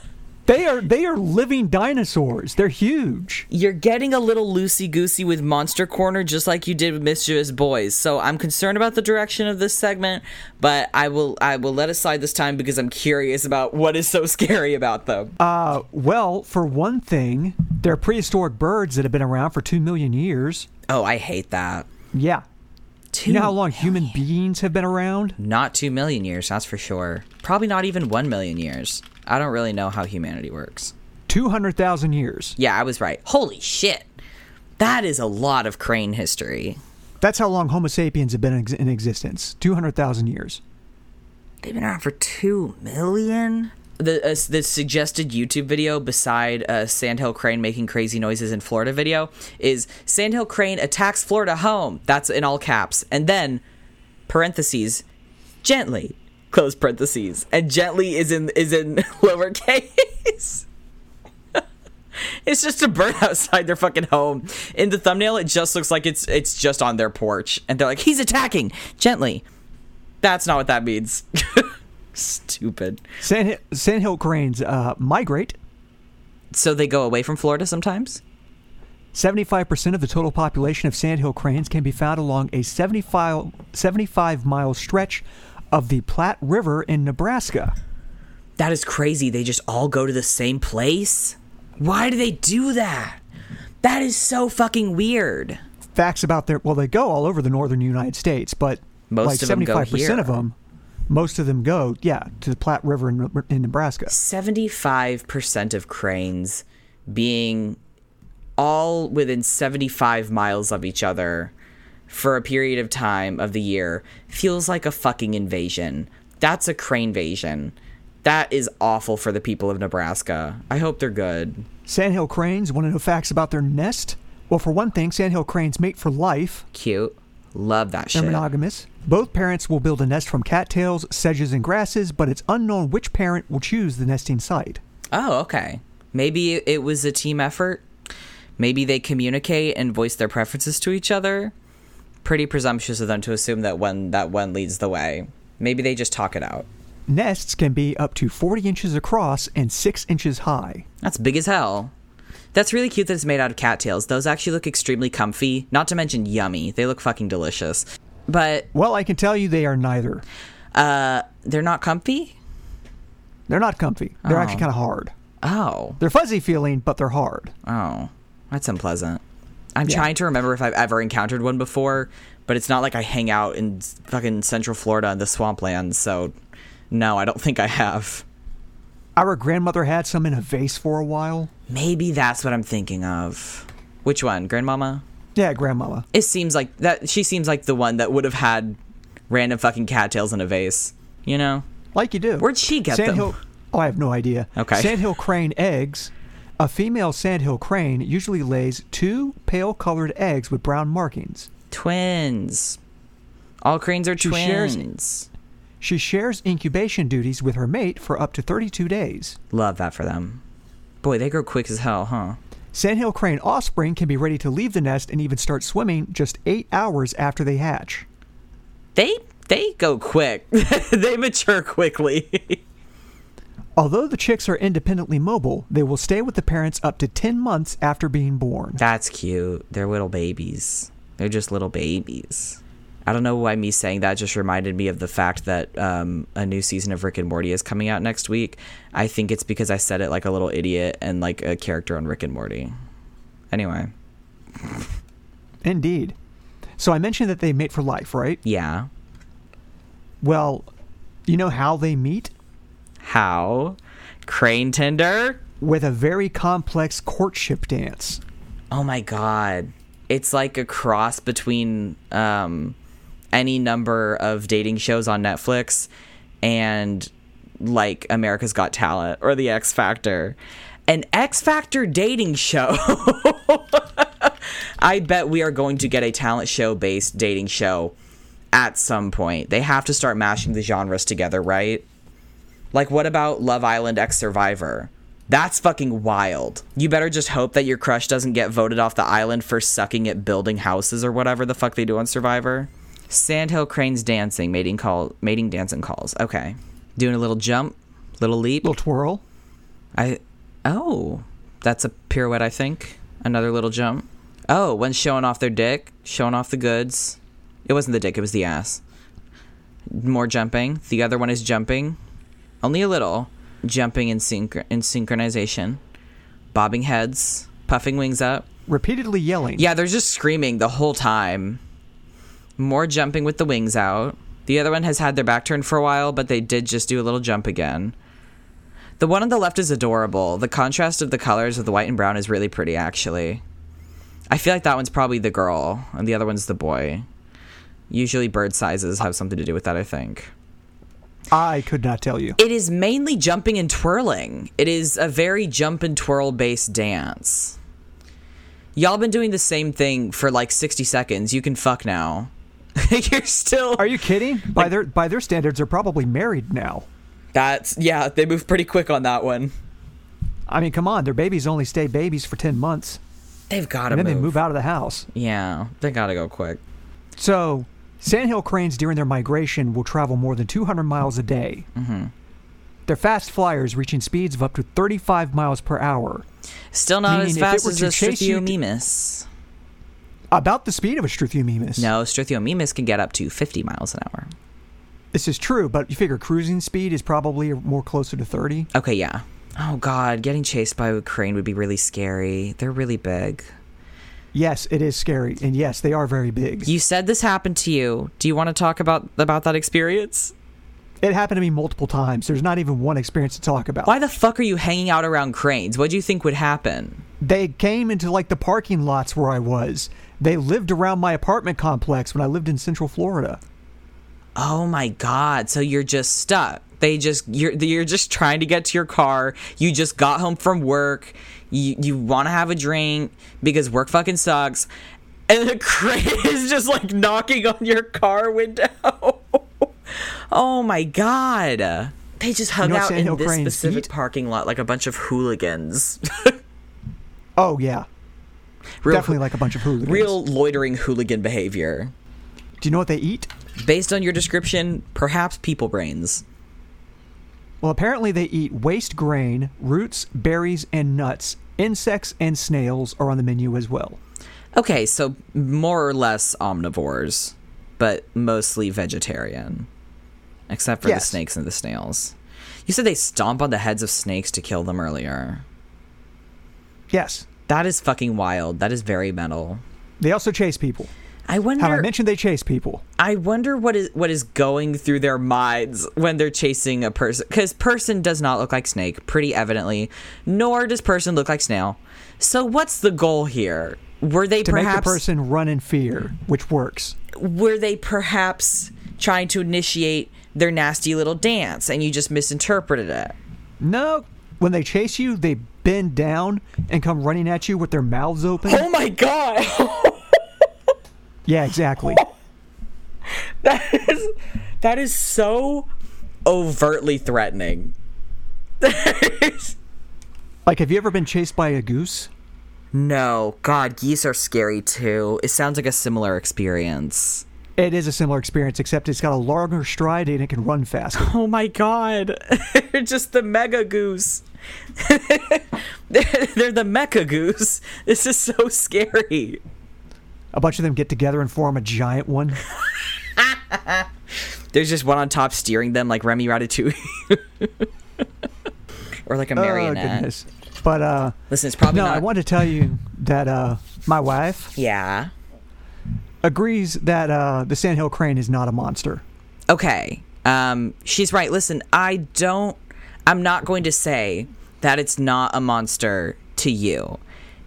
They are they are living dinosaurs. They're huge. You're getting a little loosey goosey with Monster Corner, just like you did with Mischievous Boys. So I'm concerned about the direction of this segment, but I will I will let it slide this time because I'm curious about what is so *laughs* scary about them. Uh, well, for one thing, they're prehistoric birds that have been around for two million years. oh, I hate that. Yeah. Two, You know how long human beings have been around? Not two million years, that's for sure. Probably not even one million years. I don't really know how humanity works. Two hundred thousand years. Yeah, I was right. Holy shit. That is a lot of crane history. That's how long Homo sapiens have been in existence. Two hundred thousand years. They've been around for two million. The uh, the suggested YouTube video beside uh, Sandhill Crane making crazy noises in Florida video is Sandhill Crane attacks Florida home. That's in all caps, and then parentheses gently close parentheses, and gently is in is in *laughs* lowercase. It's just a bird *laughs* outside their fucking home. In the thumbnail, it just looks like it's it's just on their porch, and they're like, "He's attacking gently." That's not what that means. *laughs* Stupid. Sand, sandhill cranes uh, migrate. So they go away from Florida sometimes. 75% of the total population of sandhill cranes can be found along a 75, 75 mile stretch of the Platte River in Nebraska. That is crazy. They just all go to the same place. Why do they do that? That is so fucking weird. Facts about their well, they go all over the northern United States, but Most like them go 75% of them, most of them go, yeah, to the Platte River in, in Nebraska. 75% of cranes being all within 75 miles of each other for a period of time of the year feels like a fucking invasion. That's a crane invasion. That is awful for the people of Nebraska. I hope they're good. Sandhill cranes, want to know facts about their nest? Well, for one thing, sandhill cranes mate for life. Cute. Love that They're shit. monogamous. Both parents will build a nest from cattails, sedges, and grasses, but it's unknown which parent will choose the nesting site. Oh, okay. Maybe it was a team effort. Maybe they communicate and voice their preferences to each other. Pretty presumptuous of them to assume that one that one leads the way. Maybe they just talk it out. Nests can be up to 40 inches across and 6 inches high. That's big as hell. That's really cute that it's made out of cattails. Those actually look extremely comfy, not to mention yummy. They look fucking delicious. But Well, I can tell you they are neither. uh they're not comfy? They're not comfy. They're Oh. actually kind of hard. Oh. They're fuzzy feeling, but they're hard. Oh. That's unpleasant. I'm Yeah. trying to remember if I've ever encountered one before, but it's not like I hang out in fucking central Florida in the swamplands, so no, I don't think I have. Our grandmother had some in a vase for a while. Maybe that's what I'm thinking of. Which one? Grandmama? Yeah, grandmama. It seems like that she seems like the one that would have had random fucking cattails in a vase. You know? Like you do. Where'd she get Sandhill, them? Oh, I have no idea. Okay. Sandhill crane eggs. A female sandhill crane usually lays two pale colored eggs with brown markings. Twins. All cranes are She shares- twins. She shares incubation duties with her mate for up to 32 days. Love that for them. Boy, they grow quick as hell, huh? Sandhill crane offspring can be ready to leave the nest and even start swimming just eight hours after they hatch. They they go quick. *laughs* they mature quickly. *laughs* Although the chicks are independently mobile, they will stay with the parents up to 10 months after being born. That's cute. They're little babies. They're just little babies. I don't know why me saying that just reminded me of the fact that um, a new season of Rick and Morty is coming out next week. I think it's because I said it like a little idiot and like a character on Rick and Morty. Anyway, Indeed. So I mentioned that they mate for life, right? yeah. Well, you know how they meet? How? Crane tender? With a very complex courtship dance. Oh my god. It's like a cross between um, any number of dating shows on Netflix and like America's Got Talent or The X Factor. An X Factor dating show. *laughs* I bet we are going to get a talent show based dating show at some point. They have to start mashing the genres together, right? Like, what about Love Island X Survivor? That's fucking wild. You better just hope that your crush doesn't get voted off the island for sucking at building houses or whatever the fuck they do on Survivor. Sandhill Cranes dancing, mating call, mating dancing calls. Okay, doing a little jump, little leap. Little twirl. I Oh, that's a pirouette, I think. Another little jump. Oh, one's showing off their dick, showing off the goods. It wasn't the dick, it was the ass. More jumping. The other one is jumping. Only a little. Jumping in, synch- in synchronization. Bobbing heads, puffing wings up. Repeatedly yelling. Yeah, they're just screaming the whole time. More jumping with the wings out. The other one has had their back turned for a while, but they did just do a little jump again. The one on the left is adorable. The contrast of the colors of the white and brown is really pretty, actually. I feel like that one's probably the girl, and the other one's the boy. Usually, bird sizes have something to do with that, I think. I could not tell you. It is mainly jumping and twirling. It is a very jump and twirl based dance. Y'all been doing the same thing for like 60 seconds. You can fuck now. *laughs* You're still. Are you kidding? By their by their standards, they're probably married now. That's. Yeah, they move pretty quick on that one. I mean, come on, their babies only stay babies for ten months, They've got to and then move. they move out of the house. Yeah, they gotta go quick. So, sandhill cranes during their migration will travel more than 200 miles a day. Mm-hmm. They're fast flyers, reaching speeds of up to 35 miles per hour, Still not Meaning as fast as a Struthiomimus. about the speed of a Struthiomimus. No, Struthiomimus can get up to 50 miles an hour. This is true, but you figure cruising speed is probably more closer to 30. Okay, yeah. Oh god, getting chased by a crane would be really scary. They're really big. Yes, it is scary, and yes, they are very big. You said this happened to you. Do you want to talk about about that experience? It happened to me multiple times. There's not even one experience to talk about. Why the fuck are you hanging out around cranes? What do you think would happen? They came into like the parking lots where I was. They lived around my apartment complex when I lived in Central Florida. Oh my god, so you're just stuck. They just you're you're just trying to get to your car. You just got home from work. You you want to have a drink because work fucking sucks. And the *laughs* crane is just like knocking on your car window. *laughs* oh my god. They just hung know what out in this cranes specific eat? parking lot like a bunch of hooligans. *laughs* Oh yeah, Real, definitely like a bunch of hooligans. real loitering hooligan behavior. Do you know what they eat? Based on your description, perhaps people brains. Well, apparently they eat waste grain, roots, berries, and nuts. Insects and snails are on the menu as well. Okay, so more or less omnivores, but mostly vegetarian. Except for the snakes and the snails. You said they stomp on the heads of snakes to kill them earlier. Yes, That is fucking wild. That is very metal. they also chase people. I wonder Have I mentioned they chase people? I wonder what is what is going through their minds when they're chasing a person cuz person does not look like snake pretty evidently, nor does person look like snail. So what's the goal here? Were they To make the person run in fear, which works. were they perhaps trying to initiate their nasty little dance and you just misinterpreted it? No, when they chase you, they bend down and come running at you with their mouths open. Oh my god. *laughs* Yeah, exactly. *laughs* that is that is so overtly threatening. *laughs* Like, have you ever been chased by a goose? no, god, geese are scary too. It sounds like a similar experience. It is a similar experience, except it's got a longer stride and it can run faster. Oh my god. *laughs* They're just the mega goose. they're, they're the mecha goose. This is so scary. A bunch of them get together and form a giant one. *laughs* There's just one on top steering them like Remy Ratatouille. *laughs* or like a Oh, marionette. goodness. But, uh, Listen, it's probably no, not. I want to tell you that, uh, my wife yeah. agrees that, uh, the sandhill crane is not a monster. Okay. Um, she's right. Listen, I don't. I'm not going to say that it's not a monster to you.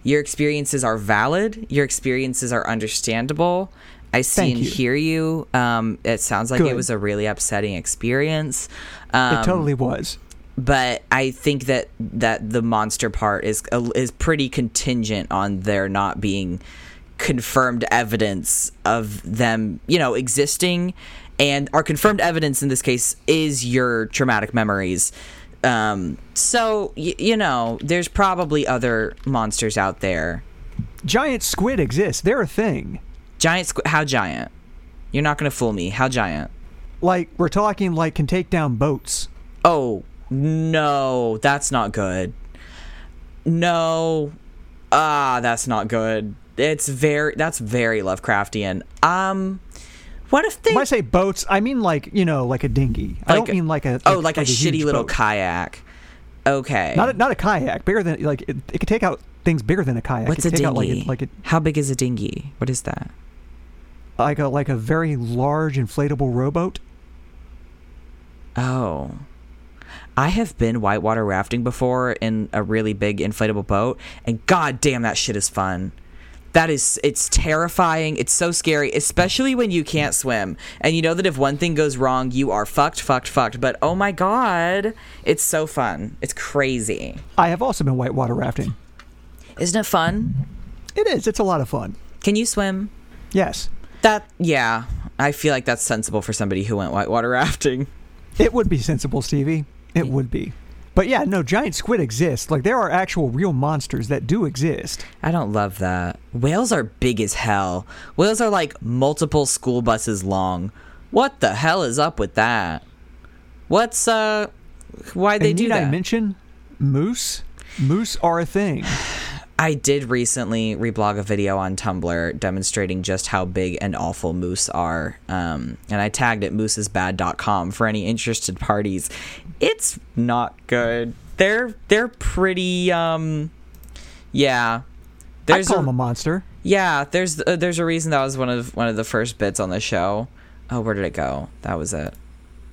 Your experiences are valid. Your experiences are understandable. I see Thank and you. hear you. Um, it sounds like it was a really upsetting experience. Um, It totally was. but I think that that the monster part is is pretty contingent on there not being confirmed evidence of them, you know, existing, and our confirmed evidence in this case is your traumatic memories. Um, so y- you know, there's probably other monsters out there. Giant squid exist. They're a thing. Giant squid? how giant? You're not gonna fool me. How giant? Like, we're talking, like, can take down boats. Oh no, that's not good. No. Ah, that's not good. It's very that's very Lovecraftian. Um what if they When I say boats, I mean like you know, like a dinghy. I don't Like- mean like a Oh, like, a, huge shitty little boat. kayak. Okay. Not a, not a kayak, bigger than like it, it could take out things bigger than a kayak. What's it a take out, dinghy? like a, like a How big is a dinghy? What is that? like a like a very large inflatable rowboat. Oh. I have been whitewater rafting before in a really big inflatable boat, and god damn, that shit is fun. That is, it's terrifying. It's so scary, especially when you can't swim. And you know that if one thing goes wrong, you are fucked, fucked, fucked. But oh my god, it's so fun. It's crazy. I have also been whitewater rafting. Isn't it fun? It is. It's a lot of fun. Can you swim? Yes, That, yeah. I feel like that's sensible for somebody who went whitewater *laughs* rafting. it would be sensible, Stevie. It would be. But yeah, no, giant squid exist. Like there are actual real monsters that do exist. I don't love that. Whales are big as hell. Whales are like multiple school buses long. What the hell is up with that? What's uh why'd they and do need that? I mention moose? Moose are a thing. *sighs* I did recently reblog a video on Tumblr demonstrating just how big and awful moose are. Um, and I tagged it moosesbad.com for any interested parties. It's not good. They're they're pretty um yeah. I There's call a, them a monster. Yeah, there's uh, there's a reason that was one of one of the first bits on the show. Oh, where did it go? That was it.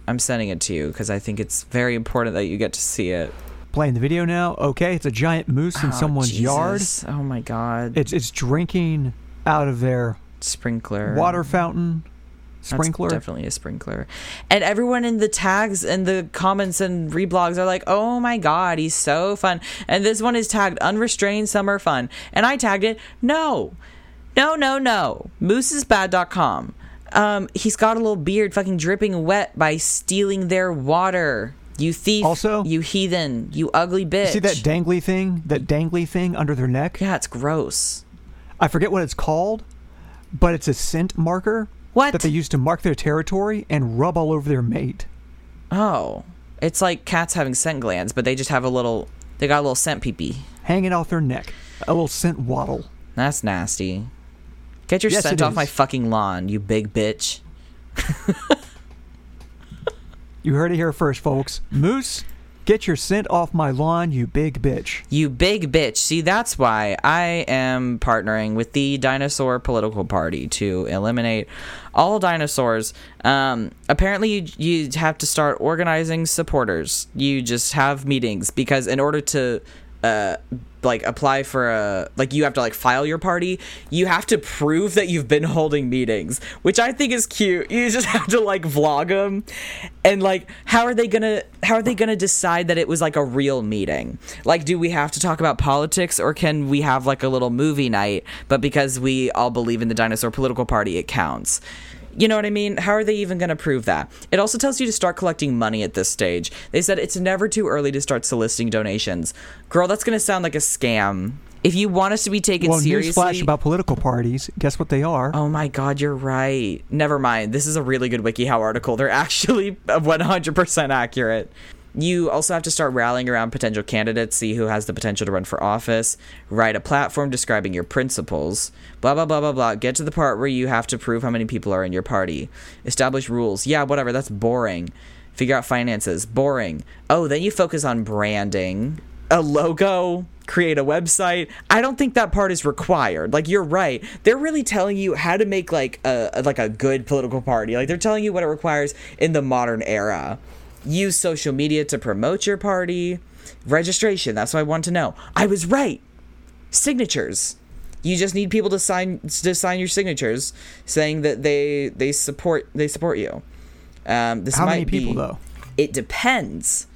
I'm sending it to you because I think it's very important that you get to see it. Playing the video now. Okay, it's a giant moose in Oh, someone's yard. Oh my god. It's it's drinking out of their sprinkler. water fountain That's sprinkler. definitely a sprinkler. And everyone in the tags and the comments and reblogs are like, "Oh my god, he's so fun." And this one is tagged unrestrained summer fun. And I tagged it, "No. No, no, no. moosesbad.com. Um he's got a little beard fucking dripping wet by stealing their water. You thief. Also- you heathen. You ugly bitch. See that dangly thing? That dangly thing under their neck? yeah, it's gross. I forget what it's called, but it's a scent marker What? that they use to mark their territory and rub all over their mate. Oh. It's like cats having scent glands, but they just have a little they got a little scent pee-pee. Hanging off their neck. A little scent waddle. That's nasty. Get your Yes, scent off is. my fucking lawn, you big bitch. *laughs* You heard it here first, folks. Moose, get your scent off my lawn, you big bitch. You big bitch. See, that's why I am partnering with the Dinosaur Political Party to eliminate all dinosaurs. Um, apparently, you, you have to start organizing supporters. You just have meetings because in order to uh, like apply for a like you have to like file your party you have to prove that you've been holding meetings which i think is cute. You just *laughs* have to like vlog them and like how are they gonna how are they gonna decide that it was like a real meeting? Like do we have to talk about politics or can we have like a little movie night? But because we all believe in the dinosaur political party it counts you know what I mean? How are they even going to prove that? It also tells you to start collecting money at this stage. They said it's never too early to start soliciting donations. Girl, that's going to sound like a scam. If you want us to be taken well, seriously, newsflash about political parties. Guess what they are? Oh my god, you're right. Never mind. This is a really good WikiHow article. They're actually *laughs* 100% accurate. You also have to start rallying around potential candidates, see who has the potential to run for office, write a platform describing your principles, blah, blah, blah, blah, blah. Get to the part where you have to prove how many people are in your party. Establish rules. Yeah, whatever. That's boring. Figure out finances. Boring. Oh, then you focus on branding, a logo, create a website. I don't think that part is required. Like you're right. They're really telling you how to make like a like a good political party. Like they're telling you what it requires in the modern era. Use social media to promote your party. Registration, that's what I want to know. I was right. Signatures. You just need people to sign to sign your signatures saying that they they support they support you. Um, this How might many people be, though? it depends.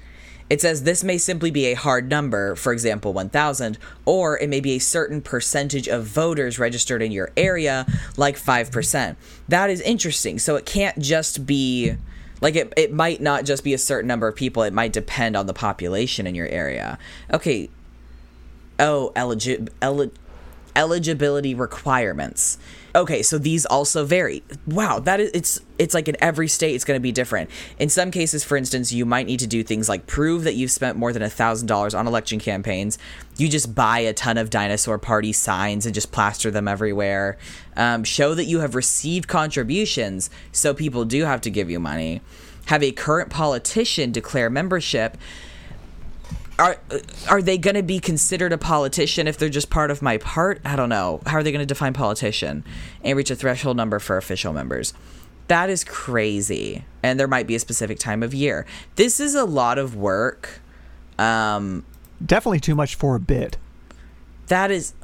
It says this may simply be a hard number, for example, 1,000, or it may be a certain percentage of voters registered in your area, like 5%. That is interesting. So it can't just be, like, it, it might not just be a certain number of people, it might depend on the population in your area. Okay. Oh, eligi- eli- eligibility requirements. Okay, so these also vary. Wow, that is it's it's like in every state it's going to be different. In some cases, for instance, you might need to do things like prove that you've spent more than a thousand dollars on election campaigns. You just buy a ton of dinosaur party signs and just plaster them everywhere. Um, show that you have received contributions, so people do have to give you money. Have a current politician declare membership are are they going to be considered a politician if they're just part of my part? I don't know. How are they going to define politician and reach a threshold number for official members? That is crazy. And there might be a specific time of year. This is a lot of work. Um Definitely too much for a bit. that is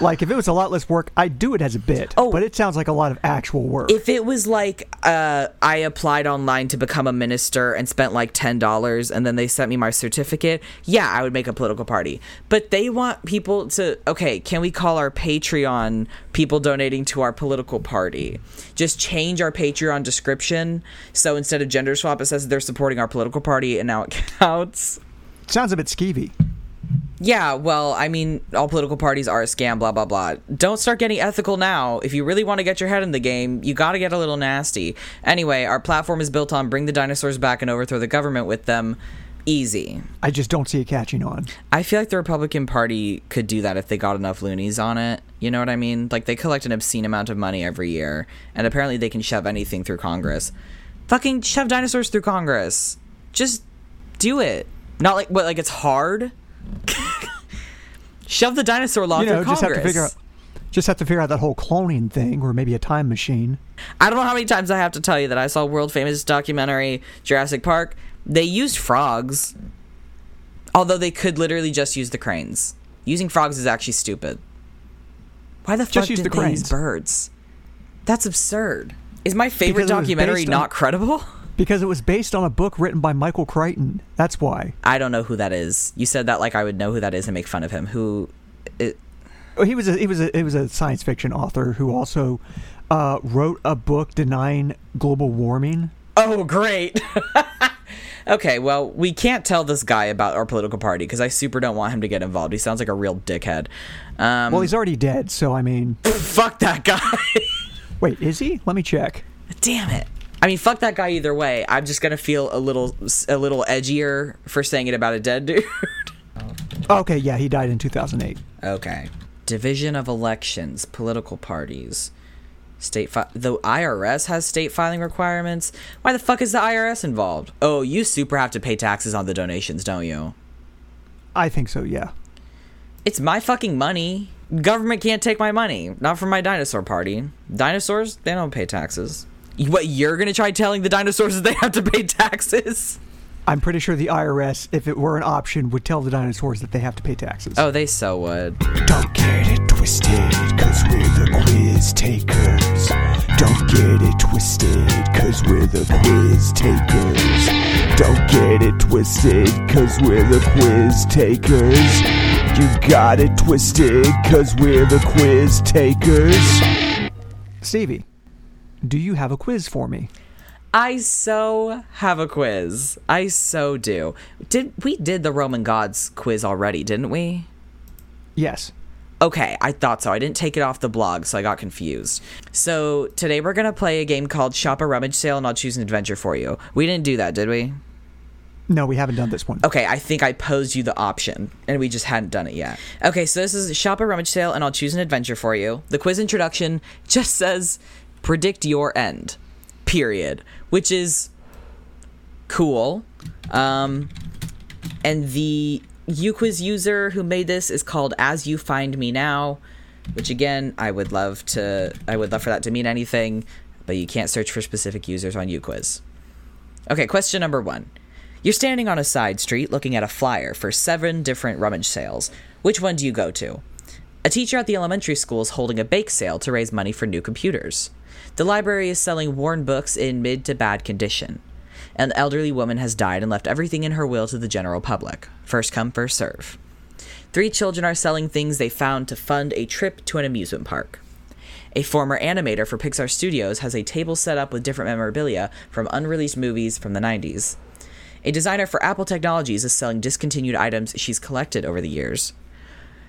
Like if it was a lot less work, I'd do it as a bit. Oh. but it sounds like a lot of actual work. if it was like uh, I applied online to become a minister and spent like ten dollars, and then they sent me my certificate, yeah, I would make a political party. But they want people to okay, can we call our Patreon people donating to our political party? Just change our Patreon description so instead of gender swap, it says they're supporting our political party, and now it counts. sounds a bit skeevy. Yeah, well, I mean, all political parties are a scam, blah, blah, blah. Don't start getting ethical now. If you really want to get your head in the game, you got to get a little nasty. Anyway, our platform is built on bring the dinosaurs back and overthrow the government with them. Easy. I just don't see it catching on. I feel like the Republican Party could do that if they got enough loonies on it. You know what I mean? Like, they collect an obscene amount of money every year, and apparently they can shove anything through Congress. Fucking shove dinosaurs through Congress. Just do it. Not like, what, like it's hard? *laughs* shove the dinosaur law you know, through just Congress. have to figure out just have to figure out that whole cloning thing or maybe a time machine. I don't know how many times I have to tell you that I saw world famous documentary Jurassic Park. They used frogs, although they could literally just use the cranes. Using frogs is actually stupid. Why the fuck did the they use birds? That's absurd. Is my favorite Because it was documentary based on- not credible? *laughs* Because it was based on a book written by Michael Crichton. That's why. I don't know who that is. You said that like I would know who that is and make fun of him. Who? It, He was a he was a he was a science fiction author who also uh, wrote a book denying global warming. oh, great. *laughs* okay, well, we can't tell this guy about our political party because I super don't want him to get involved. He sounds like a real dickhead. Um, Well, he's already dead, so I mean, *laughs* fuck that guy. *laughs* wait, is he? Let me check. Damn it. I mean, fuck that guy either way. I'm just gonna feel a little, a little edgier for saying it about a dead *laughs* dude. Okay, yeah, he died in 2008. okay. Division of elections, political parties, state. Fi- the IRS has state filing requirements. Why the fuck is the IRS involved? Oh, you super have to pay taxes on the donations, don't you? I think so. Yeah. It's my fucking money. Government can't take my money. Not from my dinosaur party. Dinosaurs, they don't pay taxes. What, you're gonna try telling the dinosaurs that they have to pay taxes? I'm pretty sure the IRS, if it were an option, would tell the dinosaurs that they have to pay taxes. Oh, they so would. Don't get it twisted, cause we're the quiz takers. Don't get it twisted, cause we're the quiz takers. Don't get it twisted, cause we're the quiz takers. You got it twisted, cause we're the quiz takers. Stevie, do you have a quiz for me? I so have a quiz. I so do. Did we did the Roman gods quiz already, didn't we? Yes. Okay, I thought so. I didn't take it off the blog, so I got confused. So today we're gonna play a game called Shop a Rummage Sale, and I'll choose an adventure for you. We didn't do that, did we? No, we haven't done this one. Okay, I think I posed you the option, and we just hadn't done it yet. Okay, so this is Shop a Rummage Sale, and I'll choose an adventure for you. The quiz introduction just says predict your end, period, which is cool. Um, and the UQuiz user who made this is called As You Find Me Now, which again, I would love to, I would love for that to mean anything, but you can't search for specific users on UQuiz. Okay, question number one. You're standing on a side street looking at a flyer for seven different rummage sales. Which one do you go to? A teacher at the elementary school is holding a bake sale to raise money for new computers. The library is selling worn books in mid to bad condition. An elderly woman has died and left everything in her will to the general public. First come, first serve. Three children are selling things they found to fund a trip to an amusement park. A former animator for Pixar Studios has a table set up with different memorabilia from unreleased movies from the 90s. A designer for Apple Technologies is selling discontinued items she's collected over the years.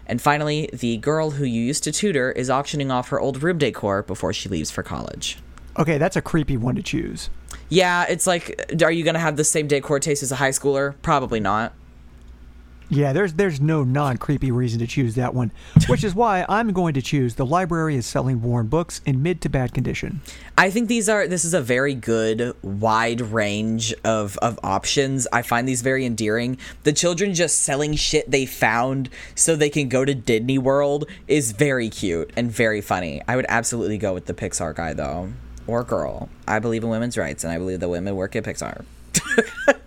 And finally, the girl who you used to tutor is auctioning off her old room decor before she leaves for college. Okay, that's a creepy one to choose. Yeah, it's like, are you going to have the same decor taste as a high schooler? Probably not. Yeah, there's there's no non creepy reason to choose that one, which is why I'm going to choose the library is selling worn books in mid to bad condition. I think these are this is a very good wide range of of options. I find these very endearing. The children just selling shit they found so they can go to Disney World is very cute and very funny. I would absolutely go with the Pixar guy though. Or girl. I believe in women's rights and I believe that women work at Pixar. *laughs*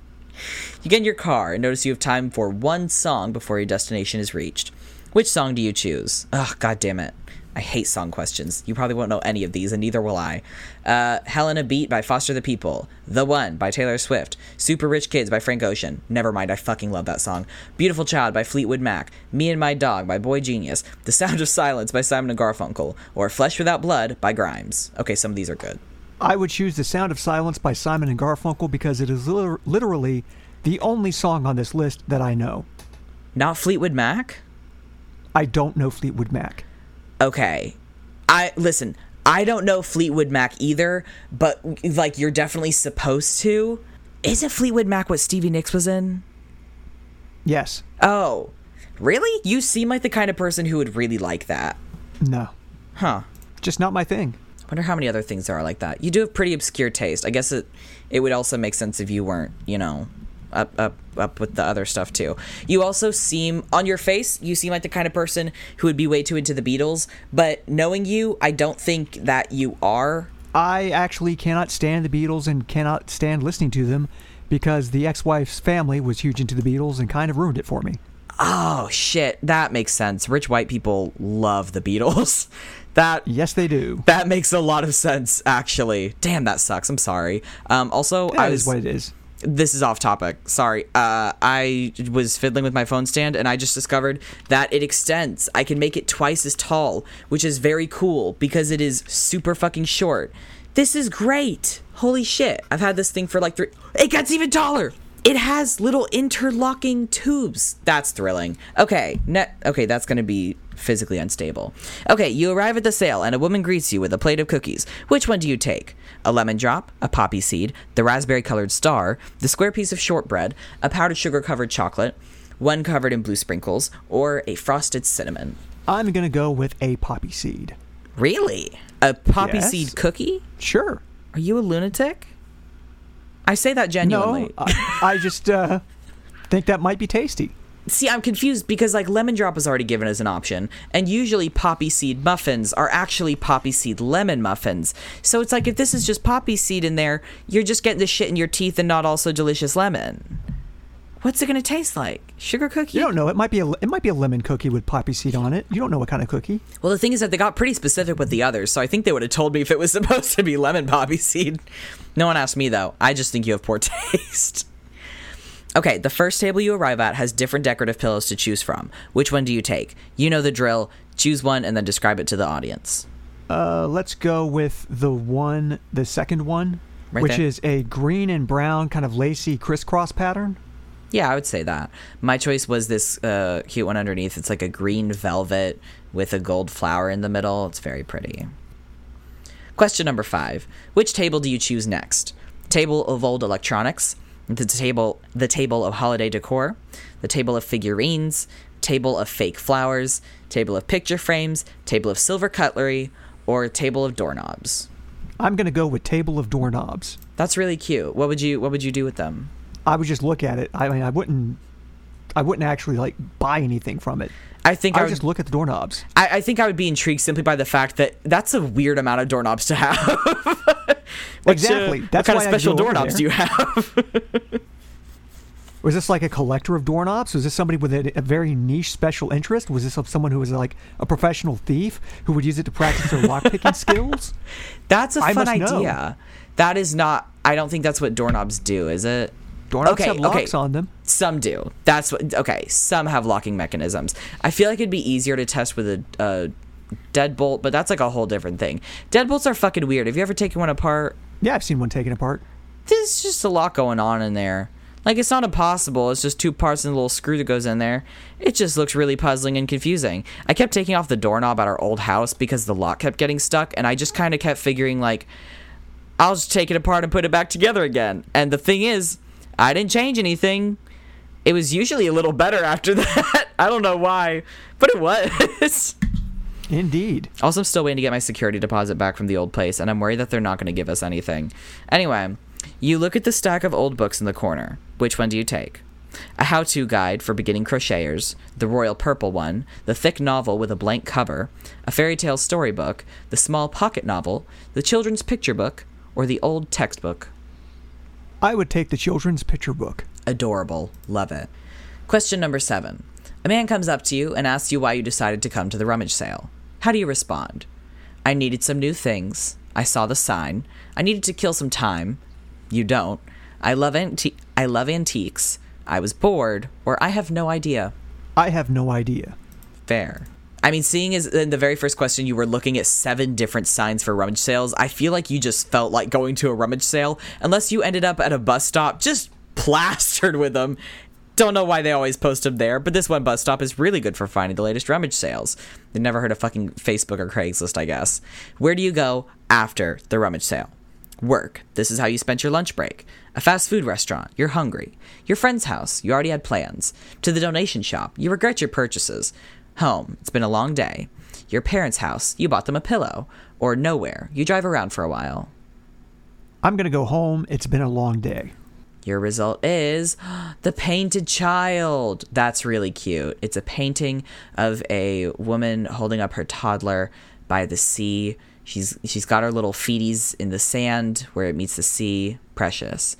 You get in your car and notice you have time for one song before your destination is reached. Which song do you choose? Ugh, god damn it. I hate song questions. You probably won't know any of these, and neither will I. Uh, Helena Beat by Foster the People. The One by Taylor Swift. Super Rich Kids by Frank Ocean. Never mind, I fucking love that song. Beautiful Child by Fleetwood Mac. Me and My Dog by Boy Genius. The Sound of Silence by Simon and Garfunkel. Or Flesh Without Blood by Grimes. Okay, some of these are good. I would choose The Sound of Silence by Simon and Garfunkel because it is literally the only song on this list that I know. Not Fleetwood Mac? I don't know Fleetwood Mac. Okay. I listen, I don't know Fleetwood Mac either, but like you're definitely supposed to. Isn't Fleetwood Mac what Stevie Nicks was in? Yes. Oh. Really? You seem like the kind of person who would really like that. No. Huh. Just not my thing. Wonder how many other things there are like that. You do have pretty obscure taste. I guess it it would also make sense if you weren't, you know, up up up with the other stuff too. You also seem on your face, you seem like the kind of person who would be way too into the Beatles, but knowing you, I don't think that you are. I actually cannot stand the Beatles and cannot stand listening to them because the ex wife's family was huge into the Beatles and kind of ruined it for me. Oh shit, that makes sense. Rich white people love the Beatles. *laughs* That Yes, they do. that makes a lot of sense actually. Damn, that sucks. I'm sorry. Um also I was is what it is. This is off topic. Sorry. Uh, I was fiddling with my phone stand and I just discovered that it extends. I can make it twice as tall, which is very cool because it is super fucking short. This is great. Holy shit. I've had this thing for like three. It gets even taller. It has little interlocking tubes. That's thrilling. Okay, net. Okay, that's gonna be physically unstable. Okay, you arrive at the sale and a woman greets you with a plate of cookies. Which one do you take? A lemon drop, a poppy seed, the raspberry colored star, the square piece of shortbread, a powdered sugar covered chocolate, one covered in blue sprinkles, or a frosted cinnamon? I'm going to go with a poppy seed. Really? A poppy Yes. seed cookie? Sure. Are you a lunatic? I say that genuinely. No, I, I just uh, think that might be tasty. See, I'm confused because like lemon drop is already given as an option, and usually poppy seed muffins are actually poppy seed lemon muffins. So it's like if this is just poppy seed in there, you're just getting the shit in your teeth and not also delicious lemon. What's it gonna taste like? Sugar cookie? You don't know. It might be a it might be a lemon cookie with poppy seed on it. You don't know what kind of cookie. Well, the thing is that they got pretty specific with the others, so I think they would have told me if it was *laughs* supposed to be lemon poppy seed. No one asked me though. I just think you have poor *laughs* taste. Okay, the first table you arrive at has different decorative pillows to choose from. Which one do you take? You know the drill. Choose one and then describe it to the audience. Uh, let's go with the one, the second one, Right which there. is a green and brown kind of lacy crisscross pattern. Yeah, I would say that. My choice was this uh, cute one underneath. It's like a green velvet with a gold flower in the middle. It's very pretty. Question number five: Which table do you choose next? Table of old electronics, the table, the table of holiday decor, the table of figurines, table of fake flowers, table of picture frames, table of silver cutlery, or table of doorknobs. I'm gonna go with table of doorknobs. That's really cute. What would you What would you do with them? I would just look at it. I mean, I wouldn't, I wouldn't actually like buy anything from it. I think I I would just look at the doorknobs. I, I think I would be intrigued simply by the fact that that's a weird amount of doorknobs to have. *laughs* Which, Exactly. what That's kind of special doorknobs do you have? Was this like a collector of doorknobs? Was this somebody with a, a very niche special interest? Was this someone who was like a professional thief who would use it to practice their lockpicking skills? *laughs* That's a I fun must know. idea. That is not. I don't think that's what doorknobs do, is it? Doorknobs Okay, have locks okay. on them. Some do. That's what. Okay, some have locking mechanisms. I feel like it'd be easier to test with a, a deadbolt, but that's like a whole different thing. Deadbolts are fucking weird. Have you ever taken one apart? Yeah, I've seen one taken apart. There's just a lot going on in there. Like, it's not impossible. It's just two parts and a little screw that goes in there. It just looks really puzzling and confusing. I kept taking off the doorknob at our old house because the lock kept getting stuck, and I just kind of kept figuring, like, I'll just take it apart and put it back together again. And the thing is, I didn't change anything. It was usually a little better after *laughs* that. I don't know why, but it was. *laughs* Indeed. Also, I'm still waiting to get my security deposit back from the old place, and I'm worried that they're not going to give us anything. Anyway, you look at the stack of old books in the corner. Which one do you take? A how to guide for beginning crocheters, the royal purple one, the thick novel with a blank cover, a fairy tale storybook, the small pocket novel, the children's picture book, or the old textbook? I would take the children's picture book. Adorable. Love it. Question number seven. A man comes up to you and asks you why you decided to come to the rummage sale. How do you respond? I needed some new things. I saw the sign. I needed to kill some time. You don't. I love anti- I love antiques. I was bored, or I have no idea. I have no idea. Fair. I mean, seeing as in the very first question you were looking at seven different signs for rummage sales, I feel like you just felt like going to a rummage sale, unless you ended up at a bus stop just *laughs* plastered with them. Don't know why they always post them there, but this one bus stop is really good for finding the latest rummage sales. They've never heard of fucking Facebook or Craigslist, I guess. Where do you go after the rummage sale? Work. This is how you spent your lunch break. A fast food restaurant. You're hungry. Your friend's house. You already had plans. To the donation shop. You regret your purchases. Home. It's been a long day. Your parents' house. You bought them a pillow. Or nowhere. You drive around for a while. I'm going to go home. It's been a long day. Your result is The Painted Child. That's really cute. It's a painting of a woman holding up her toddler by the sea. She's she's got her little feeties in the sand where it meets the sea. Precious.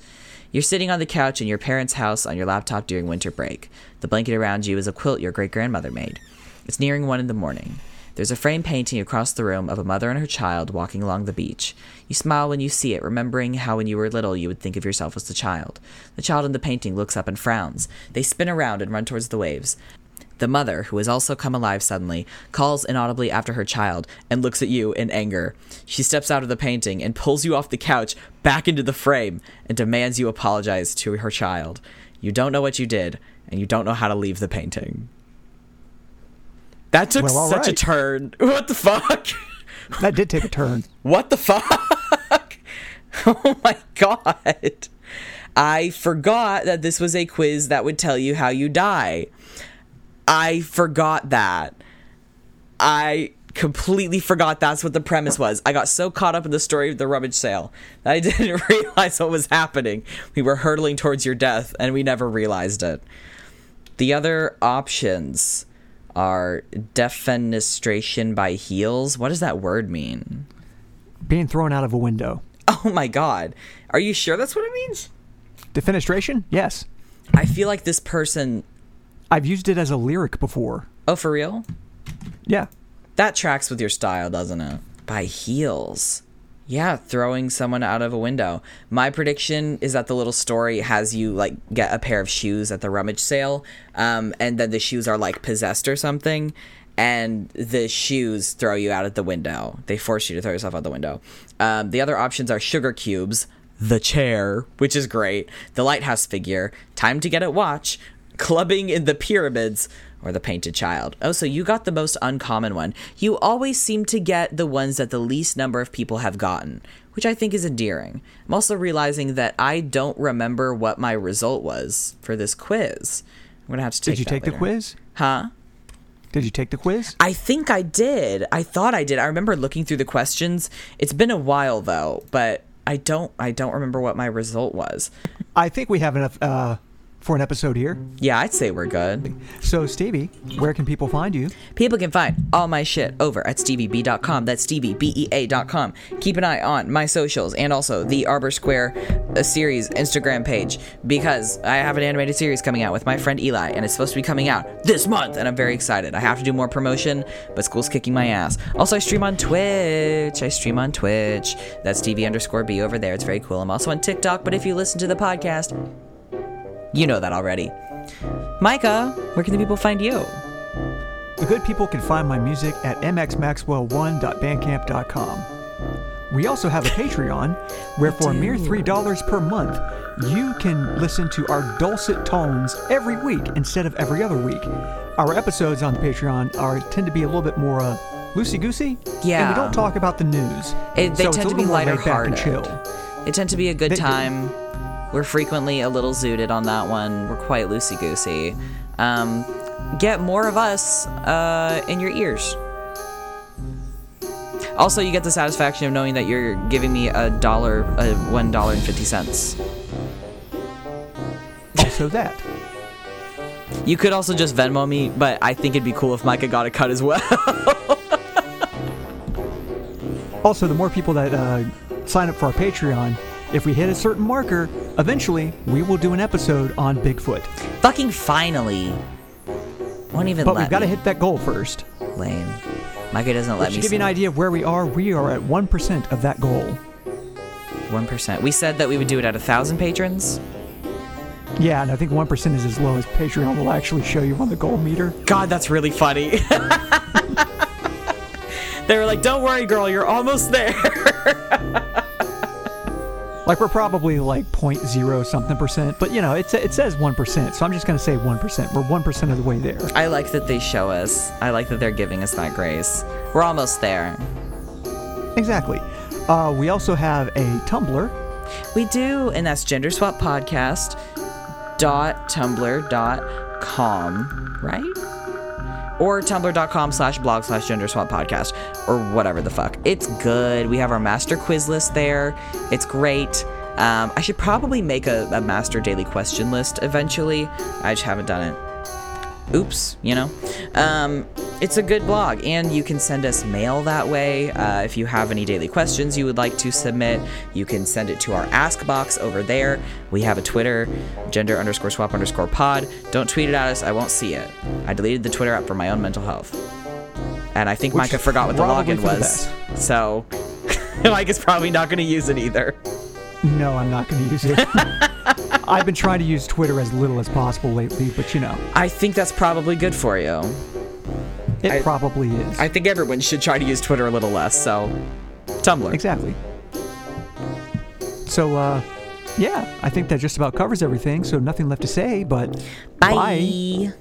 You're sitting on the couch in your parents' house on your laptop during winter break. The blanket around you is a quilt your great grandmother made. It's nearing one in the morning. There's a frame painting across the room of a mother and her child walking along the beach. You smile when you see it, remembering how when you were little you would think of yourself as the child. The child in the painting looks up and frowns. They spin around and run towards the waves. The mother, who has also come alive suddenly, calls inaudibly after her child and looks at you in anger. She steps out of the painting and pulls you off the couch back into the frame and demands you apologize to her child. You don't know what you did, and you don't know how to leave the painting. That took Well, such a turn. *laughs* What the fuck? That did take a turn. *laughs* What the fuck? *laughs* oh my god. I forgot that this was a quiz that would tell you how you die. I forgot that. I completely forgot that's what the premise was. I got so caught up in the story of the rummage sale that I didn't realize what was happening. We were hurtling towards your death and we never realized it. The other options are defenestration by heels. What does that word mean? Being thrown out of a window. Oh my god. Are you sure that's what it means? Defenestration? Yes. I feel like this person. I've used it as a lyric before. Oh, for real? Yeah. That tracks with your style, doesn't it? By heels. Yeah, throwing someone out of a window. My prediction is that the little story has you like get a pair of shoes at the rummage sale, um, and then the shoes are like possessed or something, and the shoes throw you out of the window. They force you to throw yourself out the window. Um, the other options are sugar cubes, the chair, which is great, the lighthouse figure, time to get at watch, clubbing in the pyramids, or the painted child. Oh, so you got the most uncommon one. You always seem to get the ones that the least number of people have gotten, which I think is endearing. I'm also realizing that I don't remember what my result was for this quiz. I'm gonna have to take. Did you take the quiz? Huh? Did you take the quiz? I think I did. I thought I did. I remember looking through the questions. It's been a while though, but I don't. I don't remember what my result was. I think we have enough uh, for an episode here. Yeah, I'd say we're good. So, Stevie, where can people find you? People can find all my shit over at stevieb.com. That's steviebea.com. Keep an eye on my socials and also the Arbor Square uh, series Instagram page because I have an animated series coming out with my friend Eli and it's supposed to be coming out this month and I'm very excited. I have to do more promotion, but school's kicking my ass. Also, I stream on Twitch. I stream on Twitch. That's Stevie underscore B over there. It's very cool. I'm also on TikTok, but if you listen to the podcast, you know that already. Micah, where can the people find you? The good people can find my music at mxmaxwell1.bandcamp.com. we also have a *laughs* Patreon where for a mere $3 per month, you can listen to our dulcet tones every week instead of every other week. Our episodes on the Patreon are tend to be a little bit more uh, loosey goosey. And Yeah. we don't talk about the news. It, they so tend to be lighter and hearted. They tend to be a good They time. We're frequently a little zooted on that one. We're quite loosey goosey. Um, get more of us uh, in your ears. Also, you get the satisfaction of knowing that you're giving me a dollar, uh, one dollar and fifty cents. Also that. You could also just Venmo me, but I think it'd be cool if Micah got a cut as well. *laughs* Also, the more people that uh, sign up for our Patreon, if we hit a certain marker, eventually we will do an episode on Bigfoot. Fucking finally. Won't even But we've got to hit that goal first. Lame. Micah doesn't let To me. give you an idea of where we are, we are at 1% of that goal. One percent. We said that we would do it at a thousand patrons. Yeah, and I think 1% is as low as Patreon will actually show you on the goal meter. God, that's really funny. *laughs* they were like, "Don't worry, girl, you're almost there." *laughs* Like we're probably like 0.0 something percent, but you know, it, it says 1%, so I'm just going to say 1%. We're 1% of the way there. I like that they show us. I like that they're giving us that grace. We're almost there. Exactly. Uh, we also have a Tumblr. We do, and that's gender swap podcast dot tumblr dot com, right? Or tumblr.com slash blog slash gender swap podcast or whatever the fuck. It's good. We have our master quiz list there. It's great. Um, I should probably make a, a master daily question list eventually. I just haven't done it. Oops, you know? Um, it's a good blog, and you can send us mail that way. Uh, if you have any daily questions you would like to submit, you can send it to our Ask box over there. We have a Twitter, gender underscore swap underscore pod. Don't tweet it at us, I won't see it. I deleted the Twitter app for my own mental health. And I think Which Micah forgot what the login for the was. So, *laughs* Micah's probably not going to use it either. No, I'm not going to use it. *laughs* I've been trying to use Twitter as little as possible lately, but you know, I think that's probably good for you. it I- probably is. I think everyone should try to use Twitter a little less, so. Tumblr. Exactly. So, uh, yeah, I think that just about covers everything. So nothing left to say, but Bye.